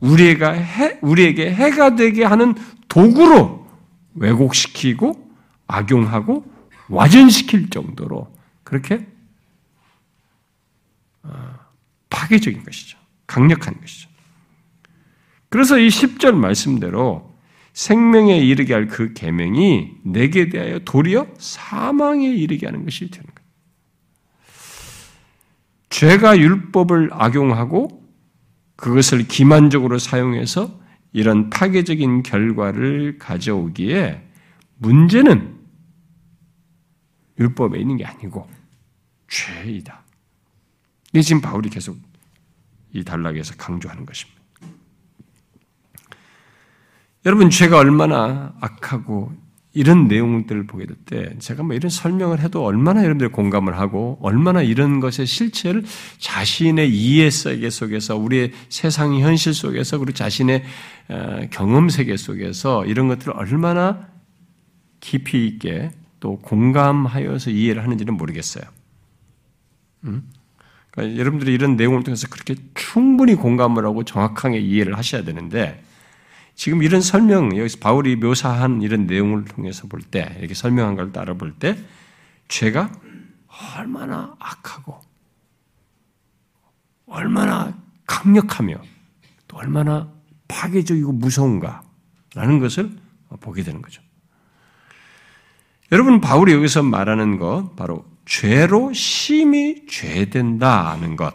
우리가 해, 우리에게 해가 되게 하는 도구로 왜곡시키고 악용하고 와전시킬 정도로 그렇게 어, 파괴적인 것이죠. 강력한 것이죠. 그래서 이 10절 말씀대로 생명에 이르게 할 그 계명이 내게 대하여 도리어 사망에 이르게 하는 것이 되는 거예요. 죄가 율법을 악용하고 그것을 기만적으로 사용해서 이런 파괴적인 결과를 가져오기에 문제는 율법에 있는 게 아니고 죄이다. 이게 지금 바울이 계속 이 단락에서 강조하는 것입니다. 여러분 죄가 얼마나 악하고 이런 내용들을 보게 될 때 제가 뭐 이런 설명을 해도 얼마나 여러분들 공감을 하고 얼마나 이런 것의 실체를 자신의 이해 세계 속에서 우리의 세상 현실 속에서 그리고 자신의 어, 경험 세계 속에서 이런 것들을 얼마나 깊이 있게 또 공감하여서 이해를 하는지는 모르겠어요. 음? 그러니까 여러분들이 이런 내용을 통해서 그렇게 충분히 공감을 하고 정확하게 이해를 하셔야 되는데 지금 이런 설명, 여기서 바울이 묘사한 이런 내용을 통해서 볼 때, 이렇게 설명한 걸 따라 볼 때, 죄가 얼마나 악하고, 얼마나 강력하며, 또 얼마나 파괴적이고 무서운가라는 것을 보게 되는 거죠. 여러분, 바울이 여기서 말하는 것, 바로 죄로 심히 죄된다는 것.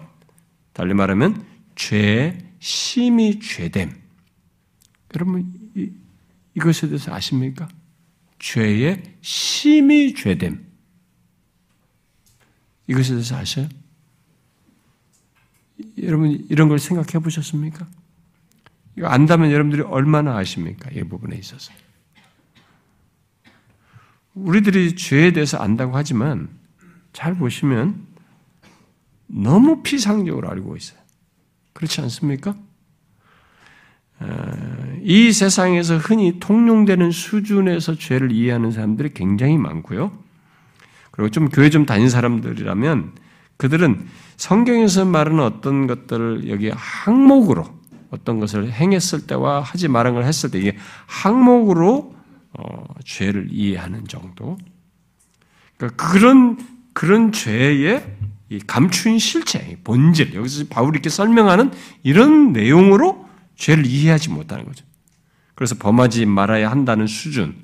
달리 말하면, 죄, 심히 죄됨. 여러분 이, 이것에 대해서 아십니까? 죄의 심히 죄됨. 이것에 대해서 아셔요? 여러분 이런 걸 생각해 보셨습니까? 이거 안다면 여러분들이 얼마나 아십니까? 이 부분에 있어서. 우리들이 죄에 대해서 안다고 하지만 잘 보시면 너무 피상적으로 알고 있어요. 그렇지 않습니까? 이 세상에서 흔히 통용되는 수준에서 죄를 이해하는 사람들이 굉장히 많고요. 그리고 좀 교회 좀 다닌 사람들이라면 그들은 성경에서 말하는 어떤 것들을 여기 항목으로 어떤 것을 행했을 때와 하지 말은 걸 했을 때 이게 항목으로 어, 죄를 이해하는 정도. 그러니까 그런 그런 죄의 감춘 실체, 본질 여기서 바울이 이렇게 설명하는 이런 내용으로 죄를 이해하지 못하는 거죠. 그래서 범하지 말아야 한다는 수준,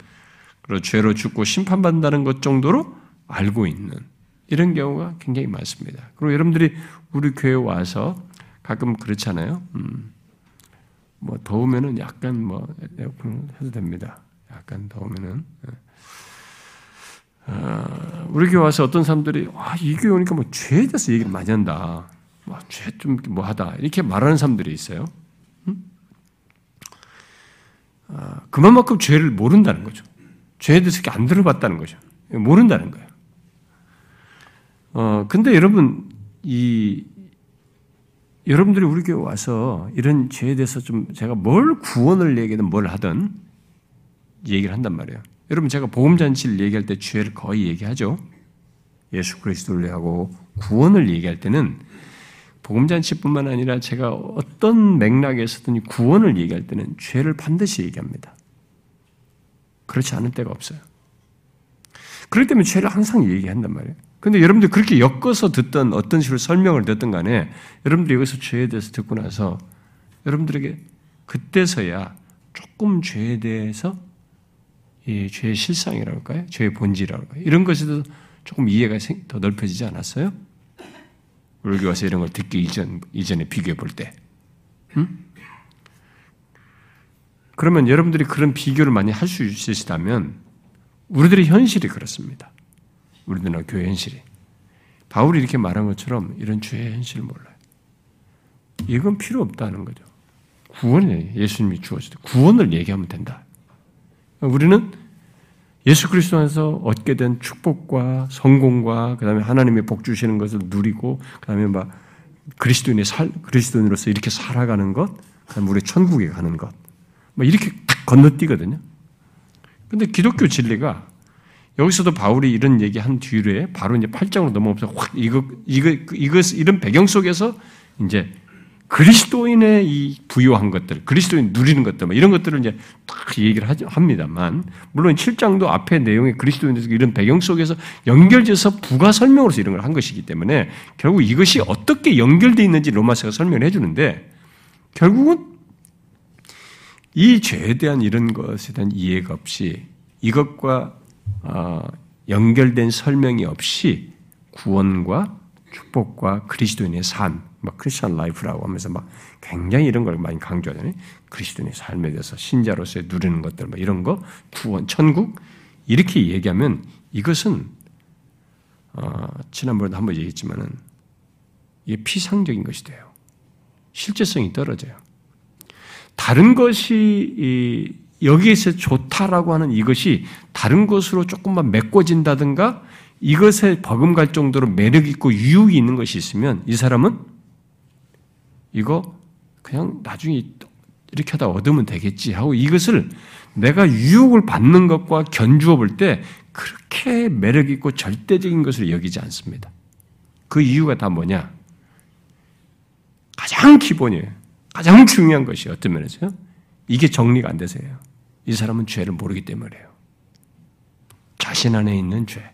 그리고 죄로 죽고 심판받는다는 것 정도로 알고 있는 이런 경우가 굉장히 많습니다. 그리고 여러분들이 우리 교회 와서 가끔 그렇잖아요. 음, 뭐 더우면은 약간 뭐 에어컨 해도 됩니다. 약간 더우면은. 어, 우리 교회 와서 어떤 사람들이 와, 이 교회 오니까 뭐 죄에 대해서 얘기를 많이 한다. 뭐 죄좀 뭐하다 이렇게 말하는 사람들이 있어요. 아, 그만큼 죄를 모른다는 거죠. 죄에 대해서 안 들어봤다는 거죠. 모른다는 거예요. 어, 근데 여러분, 이, 여러분들이 우리 교회 와서 이런 죄에 대해서 좀 제가 뭘 구원을 얘기하든 뭘 하든 얘기를 한단 말이에요. 여러분, 제가 보험잔치를 얘기할 때 죄를 거의 얘기하죠. 예수 그리스도를 하고 구원을 얘기할 때는 복음잔치뿐만 아니라 제가 어떤 맥락에서든 구원을 얘기할 때는 죄를 반드시 얘기합니다. 그렇지 않을 때가 없어요. 그렇기 때문에 죄를 항상 얘기한단 말이에요. 근데 여러분들 그렇게 엮어서 듣던 어떤 식으로 설명을 듣든 간에 여러분들이 여기서 죄에 대해서 듣고 나서 여러분들에게 그때서야 조금 죄에 대해서 이 죄의 실상이라고 할까요? 죄의 본질이라고 할까요? 이런 것에 도 조금 이해가 더 넓혀지지 않았어요? 우리 교와서 이런 걸 듣기 이전, 이전에 비교해 볼 때. 음? 그러면 여러분들이 그런 비교를 많이 할 수 있으시다면 우리들의 현실이 그렇습니다. 우리들의 교회 현실이. 바울이 이렇게 말한 것처럼 이런 죄의 현실을 몰라요. 이건 필요 없다는 거죠. 구원이 예수님이 주어질 때 구원을 얘기하면 된다. 우리는 예수 그리스도 안에서 얻게 된 축복과 성공과 그다음에 하나님의 복 주시는 것을 누리고 그다음에 막 그리스도인의 살 그리스도인으로서 이렇게 살아가는 것, 그다음에 우리 천국에 가는 것, 뭐 이렇게 딱 건너뛰거든요. 근데 기독교 진리가 여기서도 바울이 이런 얘기 한 뒤에 바로 이제 8장으로 넘어가면서 확 이거 이거 이거 이런 배경 속에서 이제 그리스도인의 이 부유한 것들, 그리스도인 누리는 것들, 뭐 이런 것들을 이제 딱 얘기를 합니다만, 물론 7장도 앞에 내용에 그리스도인에서 이런 배경 속에서 연결돼서 부가 설명으로서 이런 걸 한 것이기 때문에 결국 이것이 어떻게 연결되어 있는지 로마서가 설명을 해주는데, 결국은 이 죄에 대한 이런 것에 대한 이해가 없이 이것과 어, 연결된 설명이 없이 구원과 축복과 그리스도인의 삶, 막 Christian life라고 하면서 막 굉장히 이런 걸 많이 강조하잖아요. 그리스도인의 삶에 대해서 신자로서의 누리는 것들, 막 이런 거, 구원, 천국 이렇게 얘기하면 이것은 어, 지난번에도 한번 얘기했지만은 이게 피상적인 것이 돼요. 실제성이 떨어져요. 다른 것이 여기에서 좋다라고 하는 이것이 다른 것으로 조금만 메꿔진다든가 이것에 버금갈 정도로 매력 있고 유혹이 있는 것이 있으면 이 사람은 이거 그냥 나중에 이렇게 하다 얻으면 되겠지 하고 이것을 내가 유혹을 받는 것과 견주어 볼 때 그렇게 매력 있고 절대적인 것을 여기지 않습니다. 그 이유가 다 뭐냐? 가장 기본이에요. 가장 중요한 것이 어떤 면에서요? 이게 정리가 안 돼서요. 이 사람은 죄를 모르기 때문에요. 자신 안에 있는 죄.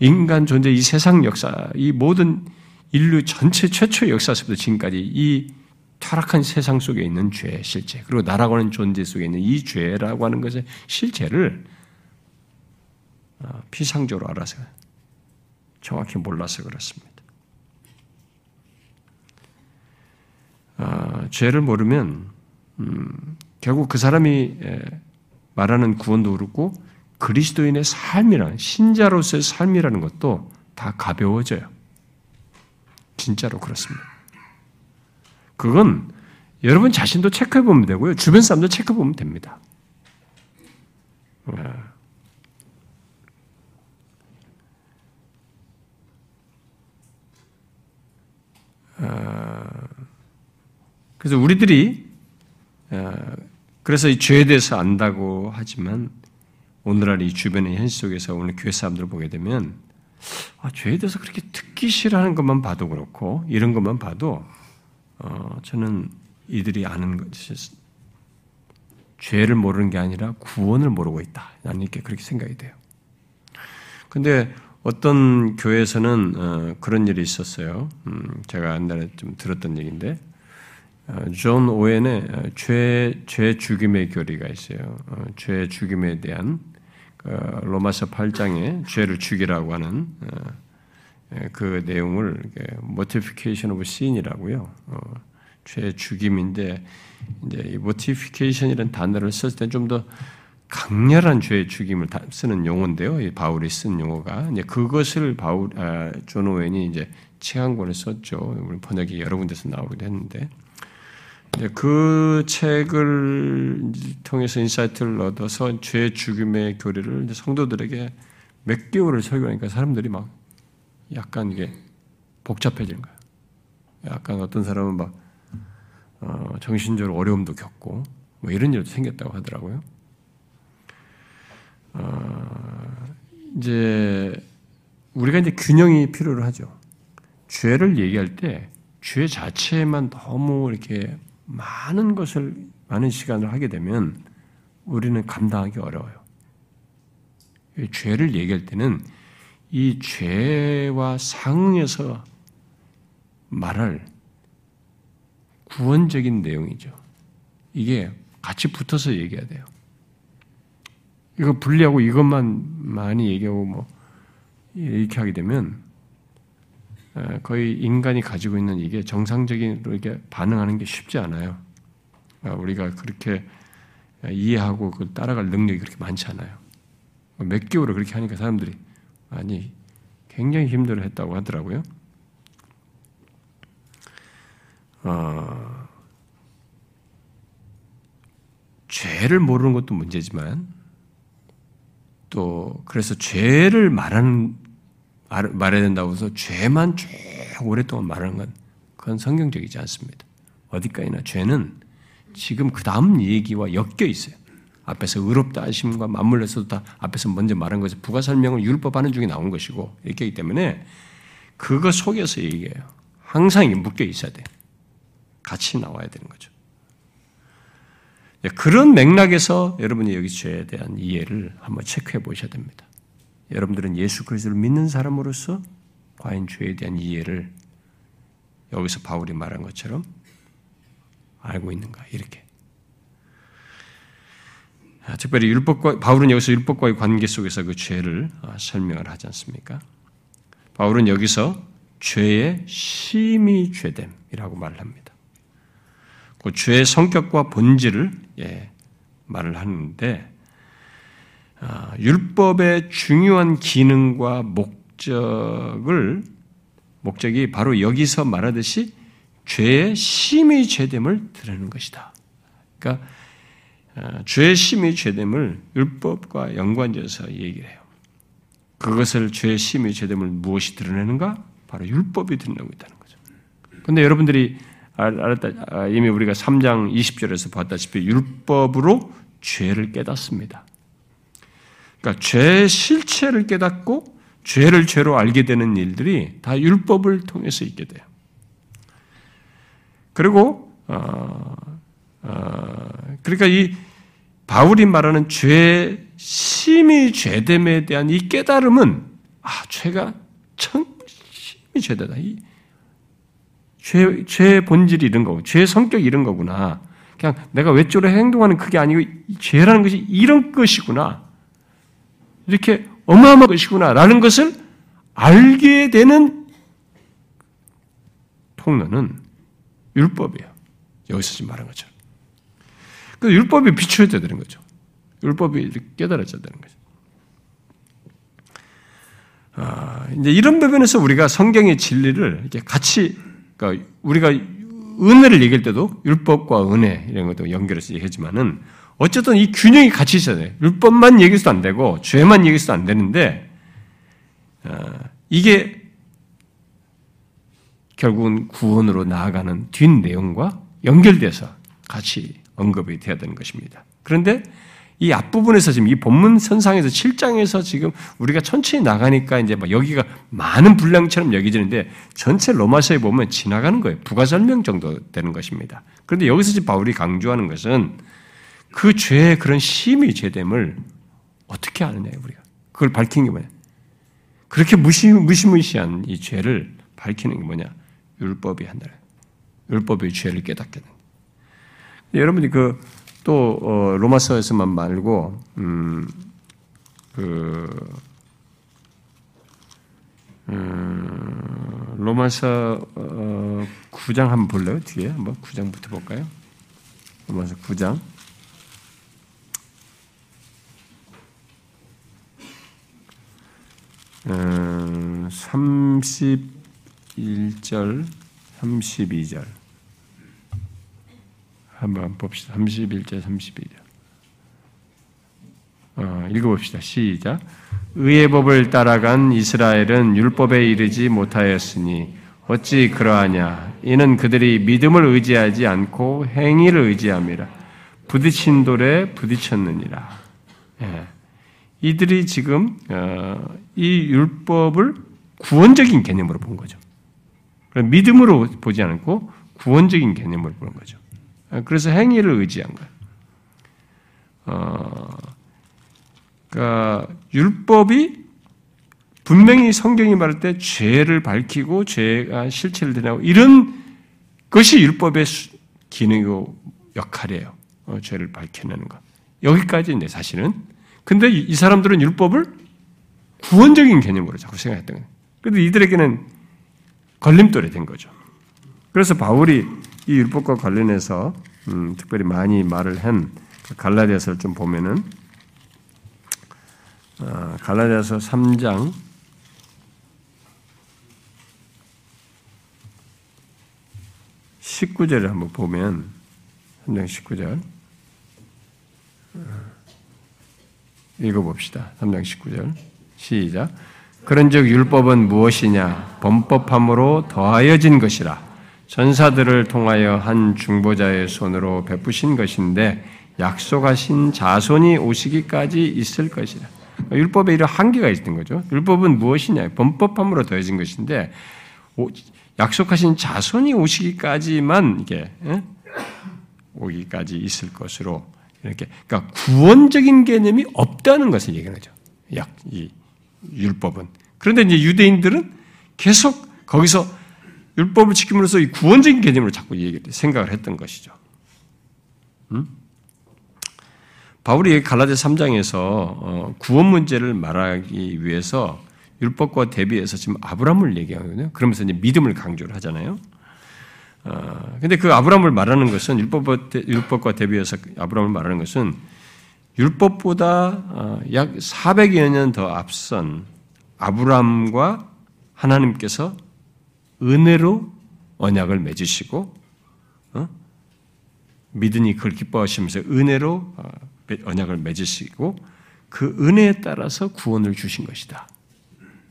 인간 존재, 이 세상 역사, 이 모든 인류 전체 최초 역사서부터 지금까지 이 타락한 세상 속에 있는 죄, 실제, 그리고 나라고 하는 존재 속에 있는 이 죄라고 하는 것의 실체를 어, 피상적으로 알아서 정확히 몰라서 그렇습니다. 아, 죄를 모르면 음, 결국 그 사람이 말하는 구원도 그렇고 그리스도인의 삶이라는 신자로서의 삶이라는 것도 다 가벼워져요. 진짜로 그렇습니다. 그건 여러분 자신도 체크해 보면 되고요. 주변 사람도 체크해 보면 됩니다. 아, 그래서 우리들이 아, 그래서 이 죄에 대해서 안다고 하지만 오늘날 이 주변의 현실 속에서 오늘 교회 사람들을 보게 되면 아, 죄에 대해서 그렇게 듣기 싫어하는 것만 봐도 그렇고 이런 것만 봐도 어, 저는 이들이 아는 것이 죄를 모르는 게 아니라 구원을 모르고 있다. 나는 이렇게 그렇게 생각이 돼요. 근데 어떤 교회에서는 어, 그런 일이 있었어요. 음, 제가 옛날에 좀 들었던 얘기인데 어, 존 오웬의 어, 죄, 죄 죽임의 교리가 있어요. 어, 죄 죽임에 대한 그 로마서 8장에 죄를 죽이라고 하는 예, 그 내용을 mortification of sin이라고요. 죄 죽임인데 이제 이 mortification이라는 단어를 쓸때좀 더 강렬한 죄 죽임을 쓰는 용어인데요. 이 바울이 쓴 용어가 이제 그것을 바울 아, 존 오웬이 이제 책한권을 썼죠. 번역이 여러 군데서 나오기도 했는데 그 책을 통해서 insight를 얻어서 죄 죽임의 교리를 성도들에게 몇 개월을 설교하니까 사람들이 막 약간 이게 복잡해지는 거예요. 약간 어떤 사람은 막 어, 정신적으로 어려움도 겪고 뭐 이런 일도 생겼다고 하더라고요. 어, 이제 우리가 이제 균형이 필요로 하죠. 죄를 얘기할 때 죄 자체에만 너무 이렇게 많은 것을 많은 시간을 하게 되면 우리는 감당하기 어려워요. 죄를 얘기할 때는 이 죄와 상응해서 말할 구원적인 내용이죠. 이게 같이 붙어서 얘기해야 돼요. 이거 분리하고 이것만 많이 얘기하고 뭐 이렇게 하게 되면 거의 인간이 가지고 있는 이게 정상적인 이렇게 반응하는 게 쉽지 않아요. 아, 우리가 그렇게 이해하고 그걸 따라갈 능력이 그렇게 많지 않아요. 몇 개월을 그렇게 하니까 사람들이 아니 굉장히 힘들어 했다고 하더라고요. 어, 죄를 모르는 것도 문제지만 또 그래서 죄를 말하는 말해야 된다고 해서 죄만 쭉 오랫동안 말하는 건 그건 성경적이지 않습니다. 어디까지나 죄는 지금 그 다음 얘기와 엮여 있어요. 앞에서 의롭다 하심과 맞물려서도 다 앞에서 먼저 말한 것이 부가 설명을 율법 하는 중에 나온 것이고 하기 때문에 그거 속에서 얘기해요. 항상 묶여 있어야 돼. 같이 나와야 되는 거죠. 그런 맥락에서 여러분이 여기 죄에 대한 이해를 한번 체크해 보셔야 됩니다. 여러분들은 예수 그리스도를 믿는 사람으로서 과연 죄에 대한 이해를 여기서 바울이 말한 것처럼 알고 있는가 이렇게 아, 특별히 율법과 바울은 여기서 율법과의 관계 속에서 그 죄를 아, 설명을 하지 않습니까? 바울은 여기서 죄의 심히 죄됨이라고 말을 합니다. 그 죄의 성격과 본질을 예, 말을 하는데 아, 율법의 중요한 기능과 목적을 목적이 바로 여기서 말하듯이 죄의 심히 죄됨을 드러내는 것이다. 그러니까 아, 죄의 심히 죄됨을 율법과 연관지어서 얘기를 해요. 그것을 죄의 심히 죄됨을 무엇이 드러내는가? 바로 율법이 드러내고 있다는 거죠. 근데 여러분들이 알았다, 아, 이미 우리가 3장 20절에서 봤다시피 율법으로 죄를 깨닫습니다. 그러니까 죄의 실체를 깨닫고 죄를 죄로 알게 되는 일들이 다 율법을 통해서 있게 돼요. 그리고 어, 어, 그러니까 이 바울이 말하는 죄 심히 죄됨에 대한 이 깨달음은 아 죄가 참 심히 죄되다. 이 죄, 죄의 본질이 이런 거고, 죄의 성격이 이런 거구나. 그냥 내가 외적으로 행동하는 그게 아니고, 죄라는 것이 이런 것이구나. 이렇게 어마어마한 것이구나. 라는 것을 알게 되는 통로는 율법이에요. 여기서 지금 말한 것처럼. 그 율법이 비추어져야 되는 거죠. 율법이 깨달아져야 되는 거죠. 아, 이제 이런 부분에서 우리가 성경의 진리를 이렇게 같이, 그러니까 우리가 은혜를 얘기할 때도 율법과 은혜 이런 것도 연결해서 얘기하지만은 어쨌든 이 균형이 같이 있어야 돼요. 율법만 얘기해서도 안 되고 죄만 얘기해서도 안 되는데 아, 이게 결국은 구원으로 나아가는 뒷 내용과 연결돼서 같이 언급이 되어야 되는 것입니다. 그런데 이 앞부분에서 지금 이 본문 선상에서 7장에서 지금 우리가 천천히 나가니까 이제 막 여기가 많은 분량처럼 여기지는데 전체 로마서에 보면 지나가는 거예요. 부가 설명 정도 되는 것입니다. 그런데 여기서 지금 바울이 강조하는 것은 그 죄의 그런 심히 죄됨을 어떻게 아느냐, 우리가. 그걸 밝힌 게 뭐냐. 그렇게 무시, 무시무시한 이 죄를 밝히는 게 뭐냐. 율법이 한다. 율법의 죄를 깨닫게 된다. 여러분이 그, 또, 어, 로마서에서만 말고, 음, 그, 음, 로마서 어, 9장 한번 볼래요? 뒤에 한번 9장부터 볼까요? 로마서 9장. 음, 31절, 32절. 한번 봅시다. 31절, 32절. 어, 읽어봅시다. 시작. 의의 법을 따라간 이스라엘은 율법에 이르지 못하였으니 어찌 그러하냐? 이는 그들이 믿음을 의지하지 않고 행위를 의지함이라. 부딪힌 돌에 부딪혔느니라. 예. 이들이 지금 어, 이 율법을 구원적인 개념으로 본 거죠. 믿음으로 보지 않고 구원적인 개념으로 보는 거죠. 어, 그래서 행위를 의지한 거예요. 어, 그러니까 율법이 분명히 성경이 말할 때 죄를 밝히고 죄가 실체를 드러나고 이런 것이 율법의 기능이고 역할이에요. 어, 죄를 밝혀내는 것. 여기까지인데 사실은. 근데 이 사람들은 율법을 구원적인 개념으로 자꾸 생각했던 거예요. 그런데 이들에게는 걸림돌이 된 거죠. 그래서 바울이 이 율법과 관련해서 음, 특별히 많이 말을 한그 갈라디아서를 좀 보면은 어, 갈라디아서 3장 19절을 한번 보면 3장 19절 어, 읽어봅시다. 3장 19절 시작 그런즉 율법은 무엇이냐 범법함으로 더하여진 것이라 전사들을 통하여 한 중보자의 손으로 베푸신 것인데 약속하신 자손이 오시기까지 있을 것이라. 율법에 이런 한계가 있는 거죠. 율법은 무엇이냐? 범법함으로 더해진 것인데 약속하신 자손이 오시기까지만 이게 오기까지 있을 것으로 이렇게 그러니까 구원적인 개념이 없다는 것을 얘기하죠. 약, 이 율법은. 그런데 이제 유대인들은 계속 거기서 율법을 지킴으로써 이 구원적인 개념으로 자꾸 얘기를 생각을 했던 것이죠. 음? 바울이 갈라디 3장에서 어, 구원 문제를 말하기 위해서 율법과 대비해서 지금 아브라함을 얘기하거든요. 그러면서 이제 믿음을 강조를 하잖아요. 어, 근데 그 아브라함을 말하는 것은 율법, 과 대비해서 아브라함을 말하는 것은 율법보다 어, 약 400여 년 더 앞선 아브라함과 하나님께서 은혜로 언약을 맺으시고 어? 믿으니 그걸 기뻐하시면서 은혜로 어, 언약을 맺으시고 그 은혜에 따라서 구원을 주신 것이다.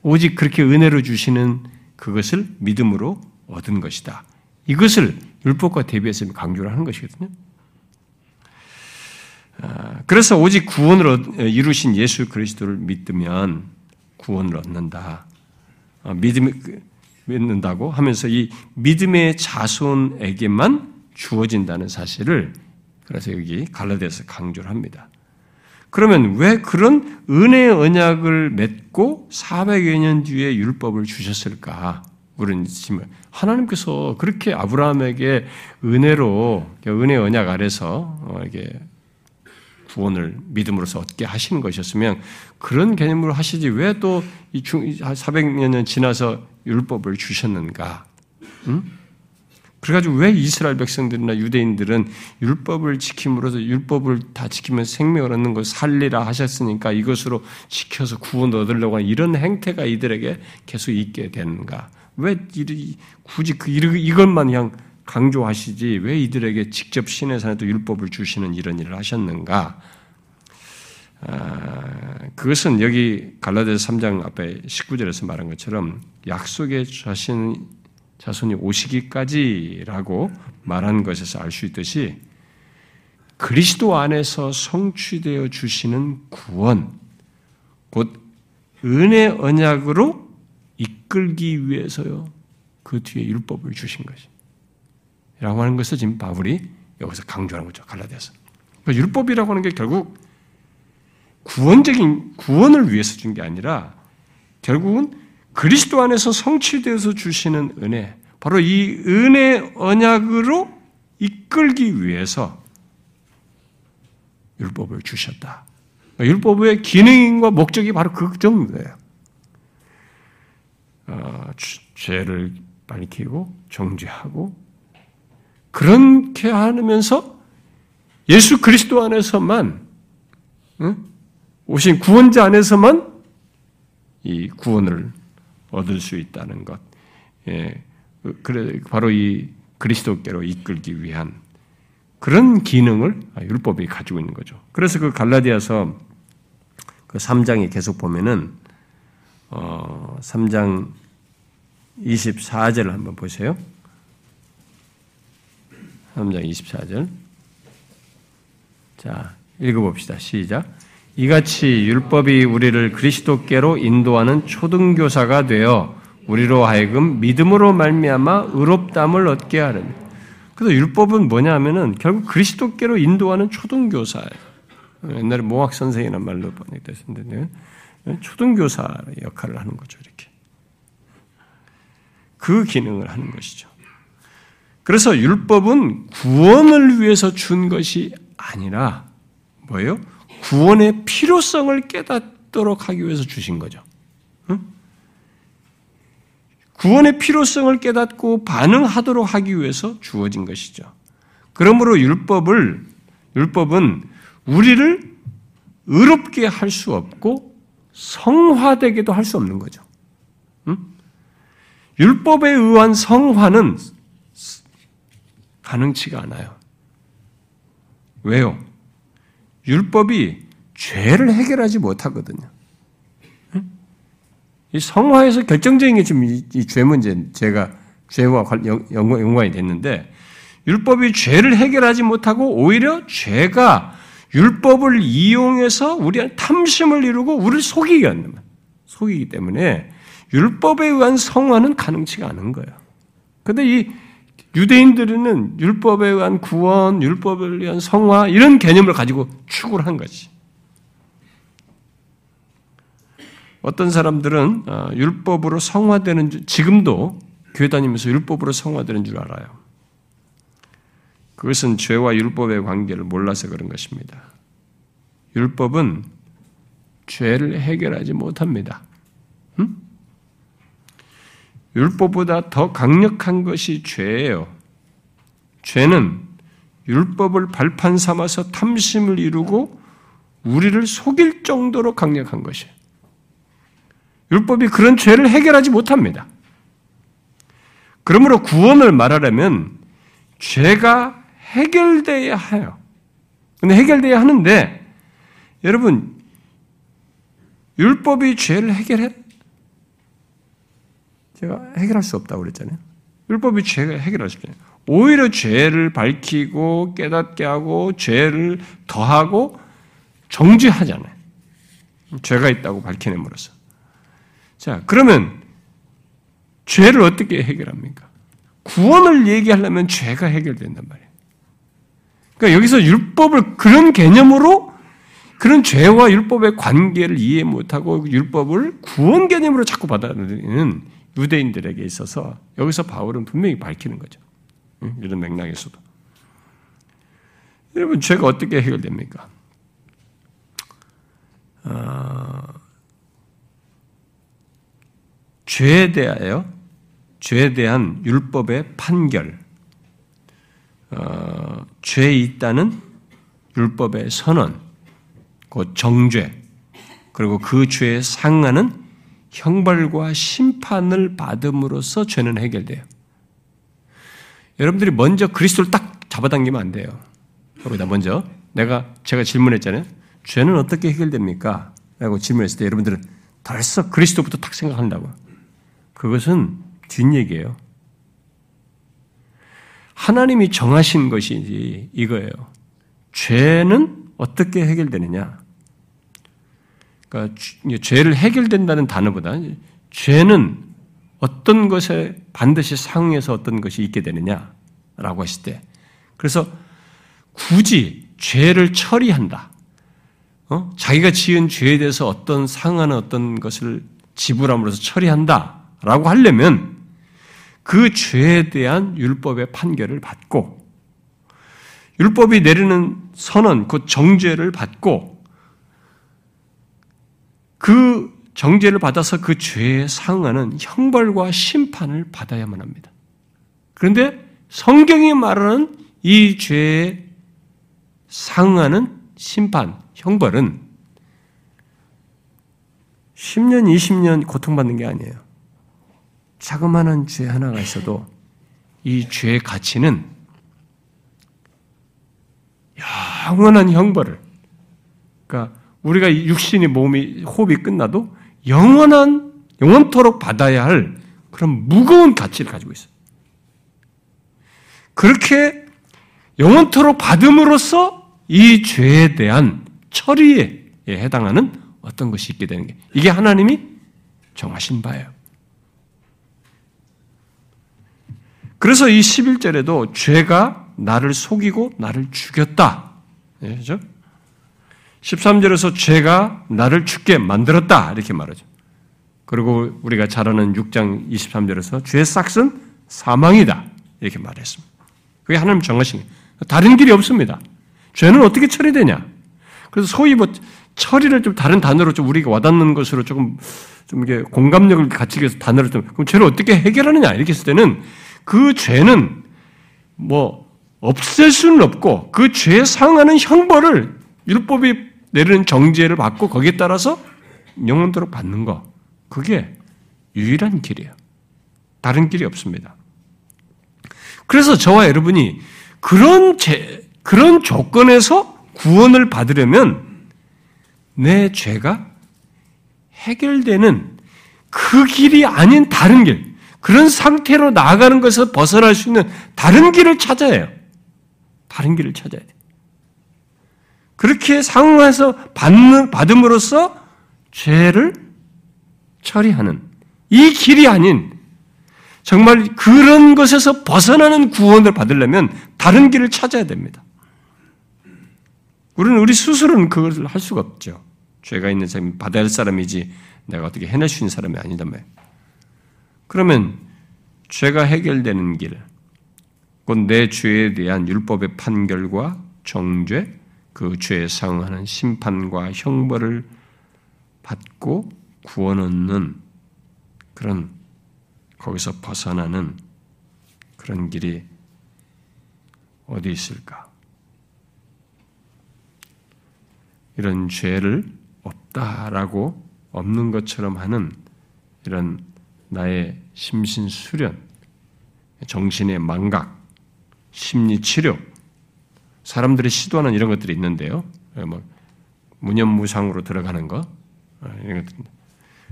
오직 그렇게 은혜로 주시는 그것을 믿음으로 얻은 것이다. 이것을 율법과 대비해서 강조를 하는 것이거든요. 아, 그래서 오직 구원을 이루신 예수 그리스도를 믿으면 구원을 얻는다. 아, 믿음, 믿는다고 하면서 이 믿음의 자손에게만 주어진다는 사실을 그래서 여기 갈라디아서 강조를 합니다. 그러면 왜 그런 은혜의 언약을 맺고 400여 년 뒤에 율법을 주셨을까? 지금 하나님께서 그렇게 아브라함에게 은혜로 은혜 언약 아래서 어, 이게 구원을 믿음으로써 얻게 하시는 것이었으면 그런 개념으로 하시지 왜 또이 400여 년 지나서 율법을 주셨는가? 응? 그래가지고 왜 이스라엘 백성들이나 유대인들은 율법을 지킴으로써 율법을 다 지키면 생명을 얻는 걸 살리라 하셨으니까 이것으로 지켜서 구원 얻으려고 하는 이런 행태가 이들에게 계속 있게 되는가? 왜 굳이 그 이것만 그냥 강조하시지 왜 이들에게 직접 신의 산에도 율법을 주시는 이런 일을 하셨는가? 아, 그것은 여기 갈라디아서 3장 앞에 19절에서 말한 것처럼 약속의 자신 자손이 오시기까지라고 말한 것에서 알 수 있듯이 그리스도 안에서 성취되어 주시는 구원, 곧 은혜 언약으로 이끌기 위해서요, 그 뒤에 율법을 주신 것이. 라고 하는 것을 지금 바울이 여기서 강조하는 거죠, 갈라디아서. 그러니까 율법이라고 하는 게 결국 구원적인, 구원을 위해서 준 게 아니라 결국은 그리스도 안에서 성취되어서 주시는 은혜, 바로 이 은혜 언약으로 이끌기 위해서 율법을 주셨다. 율법의 기능과 목적이 바로 그 정도예요. 어, 죄를 밝히고 정죄하고 그렇게 하면서 예수 그리스도 안에서만 응? 오신 구원자 안에서만 이 구원을 얻을 수 있다는 것. 예, 그래 바로 이 그리스도께로 이끌기 위한 그런 기능을 율법이 가지고 있는 거죠. 그래서 그 갈라디아서 그 3장에 계속 보면은 어 3장 24절을 한번 보세요. 3장 24절. 자, 읽어봅시다. 시작. 이같이 율법이 우리를 그리스도께로 인도하는 초등교사가 되어 우리로 하여금 믿음으로 말미암아 의롭담을 얻게 하는. 그래서 율법은 뭐냐면은 결국 그리스도께로 인도하는 초등교사예요. 옛날에 모학 선생이란 말로 번역됐었는데 초등교사 역할을 하는 거죠 이렇게. 그 기능을 하는 것이죠. 그래서 율법은 구원을 위해서 준 것이 아니라 뭐예요? 구원의 필요성을 깨닫도록 하기 위해서 주신 거죠. 응? 구원의 필요성을 깨닫고 반응하도록 하기 위해서 주어진 것이죠. 그러므로 율법을 율법은 우리를 의롭게 할 수 없고 성화되게도 할 수 없는 거죠. 응? 율법에 의한 성화는 가능치가 않아요. 왜요? 율법이 죄를 해결하지 못하거든요. 이 성화에서 결정적인 게 지금 이죄 문제, 제가 죄와 연관이 됐는데, 율법이 죄를 해결하지 못하고 오히려 죄가 율법을 이용해서 우리한 탐심을 이루고 우리를 속이게 하는 속이기 때문에 율법에 의한 성화는 가능치가 않은 거예요. 근데 이 유대인들은 율법에 의한 구원, 율법에 의한 성화 이런 개념을 가지고 추구를 한 거지. 어떤 사람들은 어, 율법으로 성화되는 줄, 지금도 교회 다니면서 율법으로 성화되는 줄 알아요. 그것은 죄와 율법의 관계를 몰라서 그런 것입니다. 율법은 죄를 해결하지 못합니다. 음? 율법보다 더 강력한 것이 죄예요. 죄는 율법을 발판 삼아서 탐심을 이루고 우리를 속일 정도로 강력한 것이에요. 율법이 그런 죄를 해결하지 못합니다. 그러므로 구원을 말하려면 죄가 해결돼야 해요. 근데 해결돼야 하는데 여러분 율법이 죄를 해결해? 제가 해결할 수 없다고 그랬잖아요. 율법이 죄가 해결할 수 없잖아요. 오히려 죄를 밝히고 깨닫게 하고 죄를 더하고 정죄하잖아요. 죄가 있다고 밝혀냄으로써. 자, 그러면 죄를 어떻게 해결합니까? 구원을 얘기하려면 죄가 해결된단 말이에요. 그러니까 여기서 율법을 그런 개념으로 그런 죄와 율법의 관계를 이해 못하고 율법을 구원 개념으로 자꾸 받아들이는 유대인들에게 있어서 여기서 바울은 분명히 밝히는 거죠. 이런 맥락에서도. 여러분, 죄가 어떻게 해결됩니까? 어, 죄에 대하여, 죄에 대한 율법의 판결, 어, 죄에 있다는 율법의 선언, 곧 정죄, 그리고 그 죄에 상하는 형벌과 심판을 받음으로써 죄는 해결돼요. 여러분들이 먼저 그리스도를 딱 잡아당기면 안 돼요. 거기다 먼저 내가 제가 질문했잖아요. 죄는 어떻게 해결됩니까? 라고 질문했을 때 여러분들은 벌써 그리스도부터 딱 생각한다고. 그것은 뒷얘기예요. 하나님이 정하신 것이지 이거예요. 죄는 어떻게 해결되느냐? 그러니까 죄를 해결된다는 단어보다 죄는 어떤 것에 반드시 상응해서 어떤 것이 있게 되느냐라고 했을 때 그래서 굳이 죄를 처리한다. 어? 자기가 지은 죄에 대해서 어떤 상하는 어떤 것을 지불함으로써 처리한다라고 하려면 그 죄에 대한 율법의 판결을 받고 율법이 내리는 선언, 그 정죄를 받고 그 정죄를 받아서 그 죄에 상응하는 형벌과 심판을 받아야만 합니다. 그런데 성경이 말하는 이 죄에 상응하는 심판, 형벌은 10년, 20년 고통받는 게 아니에요. 자그마한 죄 하나가 있어도 이 죄의 가치는 영원한 형벌을, 그러니까 우리가 육신이 몸이 호흡이 끝나도 영원한 영원토록 받아야 할 그런 무거운 가치를 가지고 있어요. 그렇게 영원토록 받음으로써 이 죄에 대한 처리에 해당하는 어떤 것이 있게 되는 게 이게 하나님이 정하신 바예요. 그래서 이 11절에도 죄가 나를 속이고 나를 죽였다. 그죠? 13절에서 죄가 나를 죽게 만들었다. 이렇게 말하죠. 그리고 우리가 잘 아는 6장 23절에서 죄의 싹은 사망이다. 이렇게 말했습니다. 그게 하나님 정하신 다른 길이 없습니다. 죄는 어떻게 처리되냐? 그래서 소위 뭐 처리를 좀 다른 단어로 좀 우리가 와닿는 것으로 조금 좀 이게 공감력을 갖추기 위해서 단어를 좀 그럼 죄를 어떻게 해결하느냐 이렇게 했을 때는 그 죄는 뭐 없앨 수는 없고 그 죄에 상하는 형벌을 율법이 내리는 정죄를 받고 거기에 따라서 영원토록 받는 거. 그게 유일한 길이에요. 다른 길이 없습니다. 그래서 저와 여러분이 그런 제, 그런 조건에서 구원을 받으려면 내 죄가 해결되는 그 길이 아닌 다른 길, 그런 상태로 나아가는 것에서 벗어날 수 있는 다른 길을 찾아야 해요. 다른 길을 찾아야 돼. 그렇게 상황에서 받는, 받음으로써 죄를 처리하는 이 길이 아닌 정말 그런 것에서 벗어나는 구원을 받으려면 다른 길을 찾아야 됩니다. 우리는 우리 스스로는 그것을 할 수가 없죠. 죄가 있는 사람이 받아야 할 사람이지 내가 어떻게 해낼 수 있는 사람이 아니단 말이에요. 그러면 죄가 해결되는 길, 곧 내 죄에 대한 율법의 판결과 정죄, 그 죄에 상응하는 심판과 형벌을 받고 구원 얻는 그런 거기서 벗어나는 그런 길이 어디 있을까? 이런 죄를 없다라고 없는 것처럼 하는 이런 나의 심신 수련, 정신의 망각, 심리 치료, 사람들이 시도하는 이런 것들이 있는데요. 뭐 무념무상으로 들어가는 거 이런 것들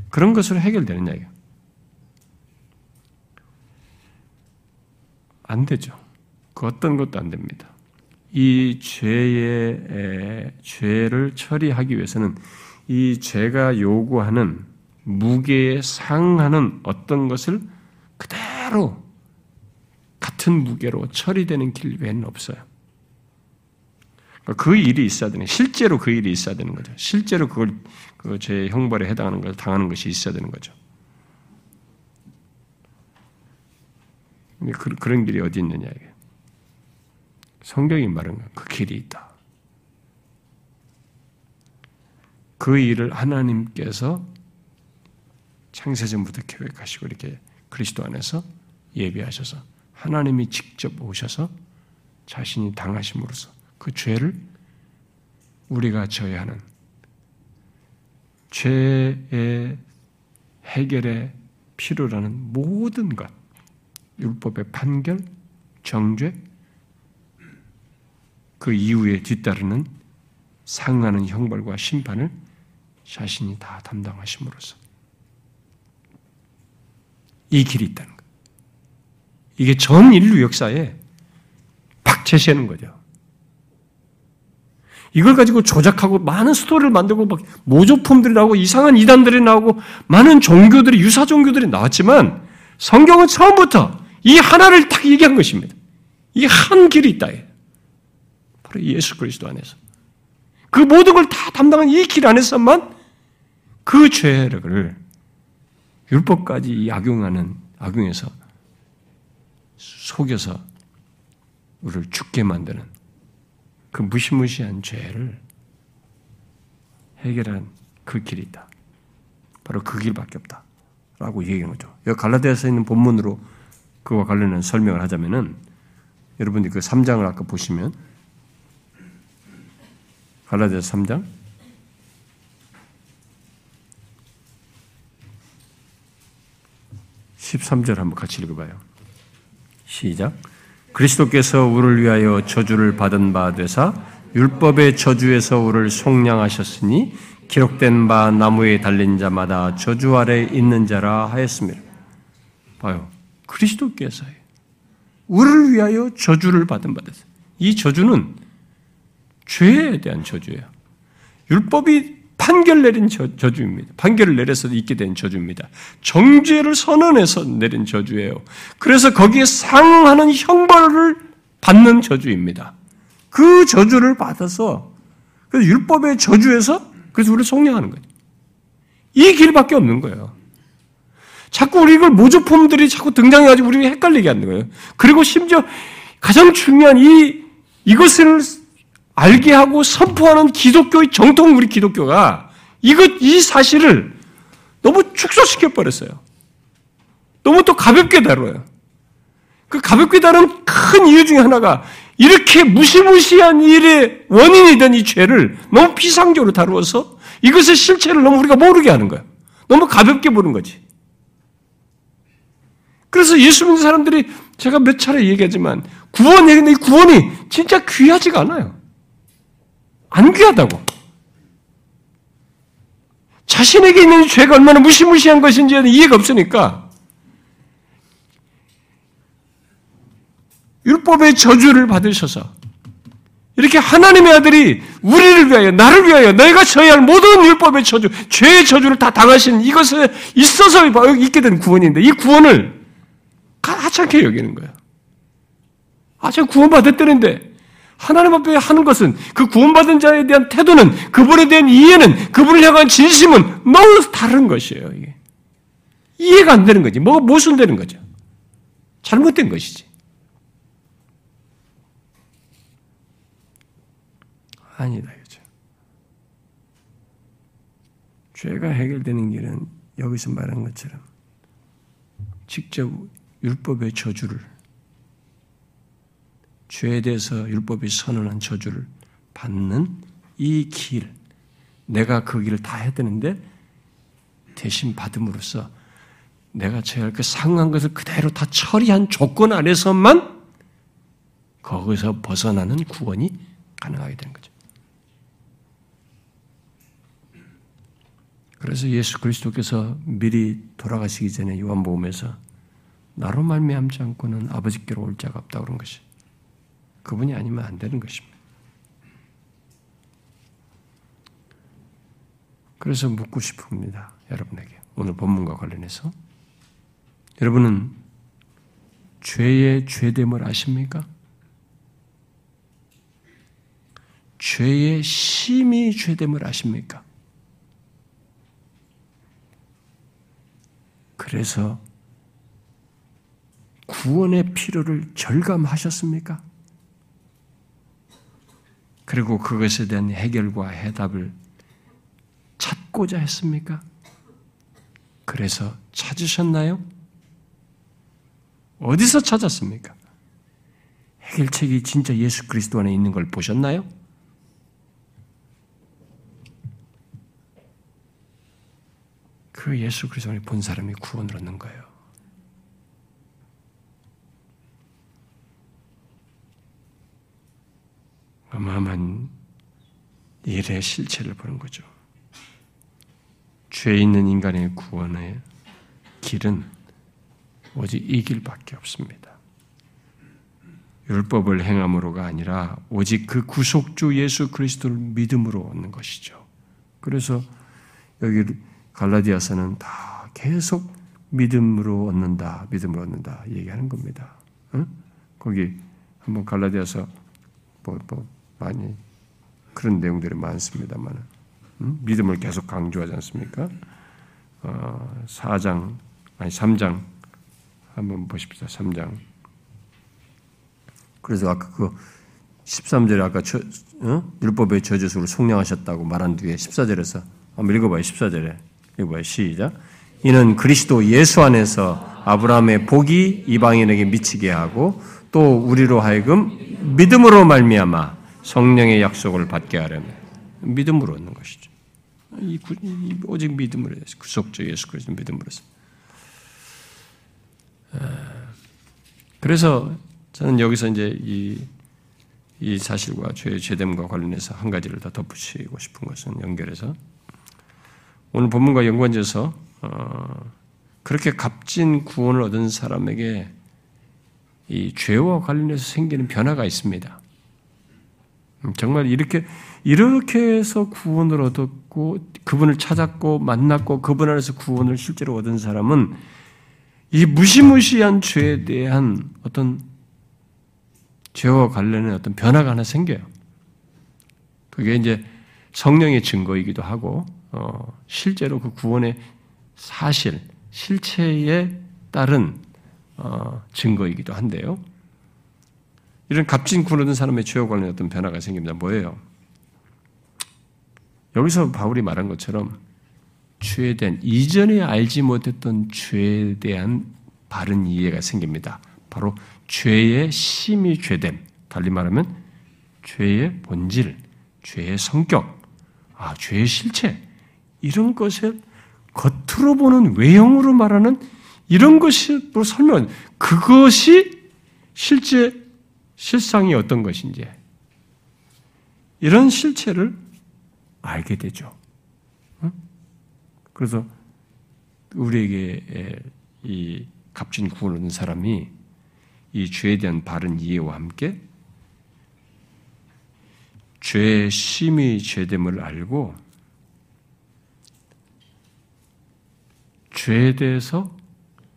그런 것으로 해결되는 이야기예요. 안 되죠. 그 어떤 것도 안 됩니다. 이 죄의 죄를 처리하기 위해서는 이 죄가 요구하는 무게에 상하는 어떤 것을 그대로 같은 무게로 처리되는 길 외에는 없어요. 그러니까 그 일이 있어야 되는, 실제로 그 일이 있어야 되는 거죠. 실제로 그걸, 그제 형벌에 해당하는 걸 당하는 것이 있어야 되는 거죠. 그, 그런 길이 어디 있느냐, 이게. 성경이 말하는 그 길이 있다. 그 일을 하나님께서 창세전부터 계획하시고 이렇게 그리스도 안에서 예비하셔서 하나님이 직접 오셔서 자신이 당하심으로써 그 죄를 우리가 져야 하는 죄의 해결에 필요라는 모든 것, 율법의 판결, 정죄, 그 이후에 뒤따르는 상하는 형벌과 심판을 자신이 다 담당하심으로써 이 길이 있다는 것. 이게 전 인류 역사에 팍 제시하는 거죠. 이걸 가지고 조작하고 많은 스토리를 만들고 막 모조품들이 나오고 이상한 이단들이 나오고 많은 종교들이 유사 종교들이 나왔지만 성경은 처음부터 이 하나를 딱 얘기한 것입니다. 이 한 길이 있다. 바로 예수 그리스도 안에서. 그 모든 걸 다 담당한 이 길 안에서만 그 죄를 율법까지 악용하는 악용해서 속여서 우리를 죽게 만드는 그 무시무시한 죄를 해결한 그 길이 있다. 바로 그 길밖에 없다. 라고 얘기하는 거죠. 여기 갈라디아서 있는 본문으로 그와 관련된 설명을 하자면은 여러분들이 그 3장을 아까 보시면 갈라디아서 3장 13절 한번 같이 읽어봐요. 시작. 그리스도께서 우리를 위하여 저주를 받은 바 되사 율법의 저주에서 우리를 속량하셨으니 기록된 바 나무에 달린 자마다 저주 아래 있는 자라 하였습니다. 봐요. 그리스도께서 우리를 위하여 저주를 받은 바 되사 이 저주는 죄에 대한 저주예요. 율법이 판결 내린 저, 주입니다 판결을 내려서 있게 된 저주입니다. 정죄를 선언해서 내린 저주예요. 그래서 거기에 상하는 형벌을 받는 저주입니다. 그 저주를 받아서 그 율법의 저주에서 그래서 우리를 속량하는 거예요. 이 길밖에 없는 거예요. 자꾸 우리 이걸 모조품들이 자꾸 등장해가지고 우리 헷갈리게 하는 거예요. 그리고 심지어 가장 중요한 이 이것을 알게 하고 선포하는 기독교의 정통 우리 기독교가 이것 이 사실을 너무 축소시켜 버렸어요. 너무 또 가볍게 다뤄요. 그 가볍게 다룬 큰 이유 중에 하나가 이렇게 무시무시한 일의 원인이 된 이 죄를 너무 비상적으로 다루어서 이것의 실체를 너무 우리가 모르게 하는 거예요. 너무 가볍게 보는 거지. 그래서 예수 믿는 사람들이 제가 몇 차례 얘기하지만 구원이 구원이 진짜 귀하지가 않아요. 안 귀하다고. 자신에게 있는 죄가 얼마나 무시무시한 것인지는 이해가 없으니까 율법의 저주를 받으셔서 이렇게 하나님의 아들이 우리를 위하여 나를 위하여 너희가 져야 할 모든 율법의 저주, 죄의 저주를 다 당하신 이것에 있어서 있게 된 구원인데 이 구원을 하찮게 여기는 거야. 아, 제가 구원받았다는데 하나님 앞에 하는 것은 그 구원받은 자에 대한 태도는 그분에 대한 이해는 그분을 향한 진심은 너무 다른 것이에요. 이게 이해가 안 되는 거지. 뭐가 모순되는 거죠. 잘못된 것이지. 아니다 이거죠. 죄가 해결되는 길은 여기서 말한 것처럼 직접 율법의 저주를 죄에 대해서 율법이 선언한 저주를 받는 이 길, 내가 그 길을 다 해야 되는데 대신 받음으로써 내가 처할 그 상한 것을 그대로 다 처리한 조건 안에서만 거기서 벗어나는 구원이 가능하게 되는 거죠. 그래서 예수 그리스도께서 미리 돌아가시기 전에 요한복음에서 나로 말미암지 않고는 아버지께로 올 자가 없다 그런 것이 그분이 아니면 안 되는 것입니다. 그래서 묻고 싶습니다. 여러분에게 오늘 본문과 관련해서 여러분은 죄의 죄됨을 아십니까? 죄의 심히 죄됨을 아십니까? 그래서 구원의 필요를 절감하셨습니까? 그리고 그것에 대한 해결과 해답을 찾고자 했습니까? 그래서 찾으셨나요? 어디서 찾았습니까? 해결책이 진짜 예수 그리스도 안에 있는 걸 보셨나요? 그 예수 그리스도 안에 본 사람이 구원을 얻는 거예요. 어마어마한 일의 실체를 보는 거죠. 죄 있는 인간의 구원의 길은 오직 이 길밖에 없습니다. 율법을 행함으로가 아니라 오직 그 구속주 예수 그리스도를 믿음으로 얻는 것이죠. 그래서 여기 갈라디아서는 다 계속 믿음으로 얻는다, 믿음으로 얻는다 얘기하는 겁니다. 응? 거기 한번 갈라디아서 뭐, 뭐 많이 그런 내용들이 많습니다만 음? 믿음을 계속 강조하지 않습니까? 어, 4장, 아니 3장 한번 보십시다. 3장. 그래서 아까 그 13절에 아까 저, 어? 율법의 저주수를 속량하셨다고 말한 뒤에 14절에서 한번 읽어봐요. 14절에. 읽어봐요. 시작. 이는 그리스도 예수 안에서 아브라함의 복이 이방인에게 미치게 하고 또 우리로 하여금 믿음으로 말미암아 성령의 약속을 받게 하려면 믿음으로 얻는 것이죠. 이, 이, 오직 믿음으로 해서 구속주 예수 그리스도 믿음으로서. 아, 그래서 저는 여기서 이제 이, 이 사실과 죄의 죄됨과 관련해서 한 가지를 더 덧붙이고 싶은 것은 연결해서 오늘 본문과 연관돼서 어, 그렇게 값진 구원을 얻은 사람에게 이 죄와 관련해서 생기는 변화가 있습니다. 음, 정말 이렇게 이렇게 해서 구원을 얻었고 그분을 찾았고 만났고 그분 안에서 구원을 실제로 얻은 사람은 이 무시무시한 죄에 대한 어떤 죄와 관련된 어떤 변화가 하나 생겨요. 그게 이제 성령의 증거이기도 하고 어, 실제로 그 구원의 사실, 실체에 따른 어, 증거이기도 한데요. 이런 값진 얻은 사람의 죄와 관련된 어떤 변화가 생깁니다. 뭐예요? 여기서 바울이 말한 것처럼 죄에 대한 이전에 알지 못했던 죄에 대한 바른 이해가 생깁니다. 바로 죄의 심히 죄됨. 달리 말하면 죄의 본질, 죄의 성격, 아, 죄의 실체 이런 것을 겉으로 보는 외형으로 말하는 이런 것으로 설명 그것이 실제 실상이 어떤 것인지 이런 실체를 알게 되죠. 그래서 우리에게 이 값진 구원을 얻는 사람이 이 죄에 대한 바른 이해와 함께 죄의 심히 죄됨을 알고 죄에 대해서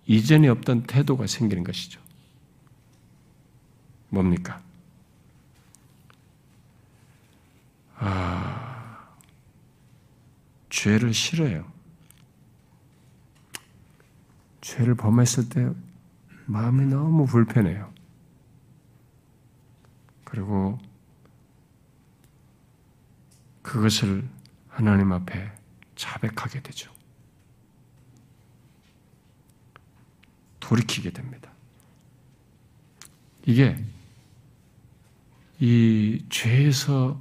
이전에 없던 태도가 생기는 것이죠. 뭡니까? 아, 죄를 싫어요. 죄를 범했을 때 마음이 너무 불편해요. 그리고 그것을 하나님 앞에 자백하게 되죠. 돌이키게 됩니다. 이게 이 죄에서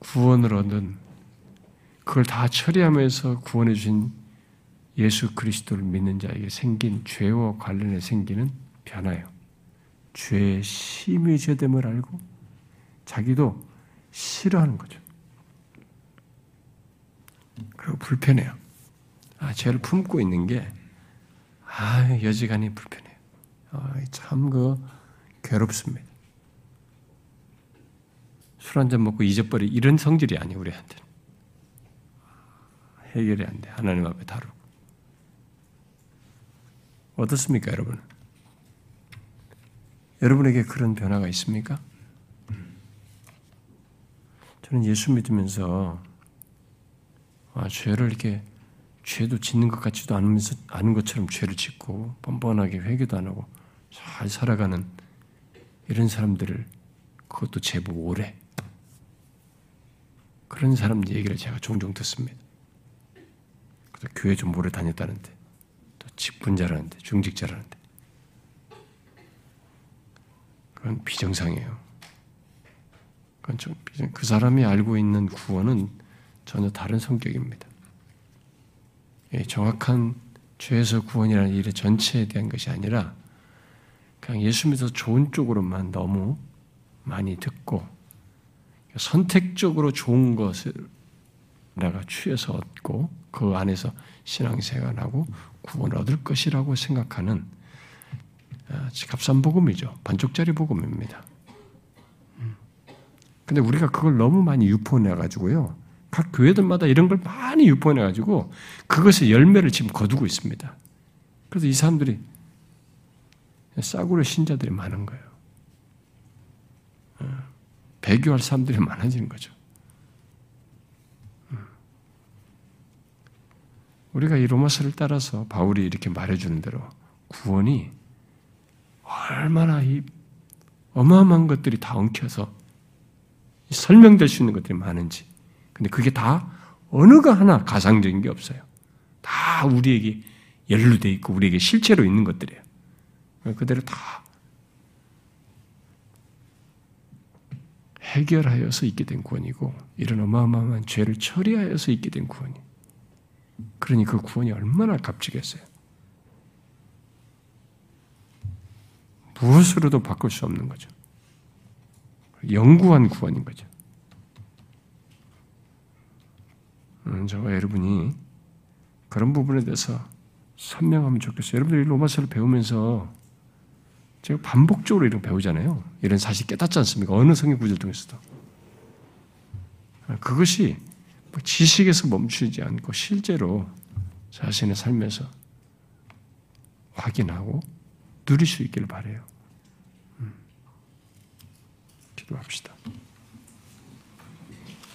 구원을 얻는 그걸 다 처리하면서 구원해 주신 예수 그리스도를 믿는 자에게 생긴 죄와 관련해 생기는 변화예요. 죄의 심히 죄됨을 알고 자기도 싫어하는 거죠. 그리고 불편해요. 아, 죄를 품고 있는 게, 아, 여지간히 불편해요. 아, 참, 그, 괴롭습니다. 술 한 잔 먹고 잊어버리, 이런 성질이 아니에요, 우리한테는. 해결이 안 돼. 하나님 앞에 다루고. 어떻습니까, 여러분? 여러분에게 그런 변화가 있습니까? 저는 예수 믿으면서 아, 죄를 이렇게 죄도 짓는 것 같지도 않으면서 아는 것처럼 죄를 짓고 뻔뻔하게 회개도 안 하고 잘 살아가는 이런 사람들을 그것도 제법 오래 그런 사람 얘기를 제가 종종 듣습니다. 그래서 교회 좀 오래 다녔다는데 또 직분자라는데 중직자라는데 그건 비정상이에요. 그건 좀 그 사람이 알고 있는 구원은 전혀 다른 성격입니다. 예, 정확한 죄에서 구원이라는 일의 전체에 대한 것이 아니라 그냥 예수 믿어서 좋은 쪽으로만 너무 많이 듣고 선택적으로 좋은 것을 내가 취해서 얻고 그 안에서 신앙생활하고 구원을 얻을 것이라고 생각하는 아, 값싼 복음이죠. 반쪽짜리 복음입니다. 음. 근데 우리가 그걸 너무 많이 유포해 가지고요. 각 교회들마다 이런 걸 많이 유포해 가지고 그것의 열매를 지금 거두고 있습니다. 그래서 이 사람들이 싸구려 신자들이 많은 거예요. 어, 배교할 사람들이 많아지는 거죠. 음. 우리가 이 로마서를 따라서 바울이 이렇게 말해주는 대로 구원이 얼마나 이 어마어마한 것들이 다 엉켜서 설명될 수 있는 것들이 많은지. 근데 그게 다 어느가 하나 가상적인 게 없어요. 다 우리에게 연루돼 있고 우리에게 실제로 있는 것들이에요. 그대로 다 해결하여서 있게 된 구원이고 이런 어마어마한 죄를 처리하여서 있게 된 구원이. 그러니 그 구원이 얼마나 값지겠어요. 무엇으로도 바꿀 수 없는 거죠. 영구한 구원인 거죠. 음, 저와 여러분이 그런 부분에 대해서 선명하면 좋겠어요. 여러분들이 로마서를 배우면서 제가 반복적으로 이런 배우잖아요. 이런 사실 깨닫지 않습니까? 어느 성경 구절 통해서도. 그것이 지식에서 멈추지 않고 실제로 자신의 삶에서 확인하고 누릴 수 있기를 바래요. 음. 기도합시다.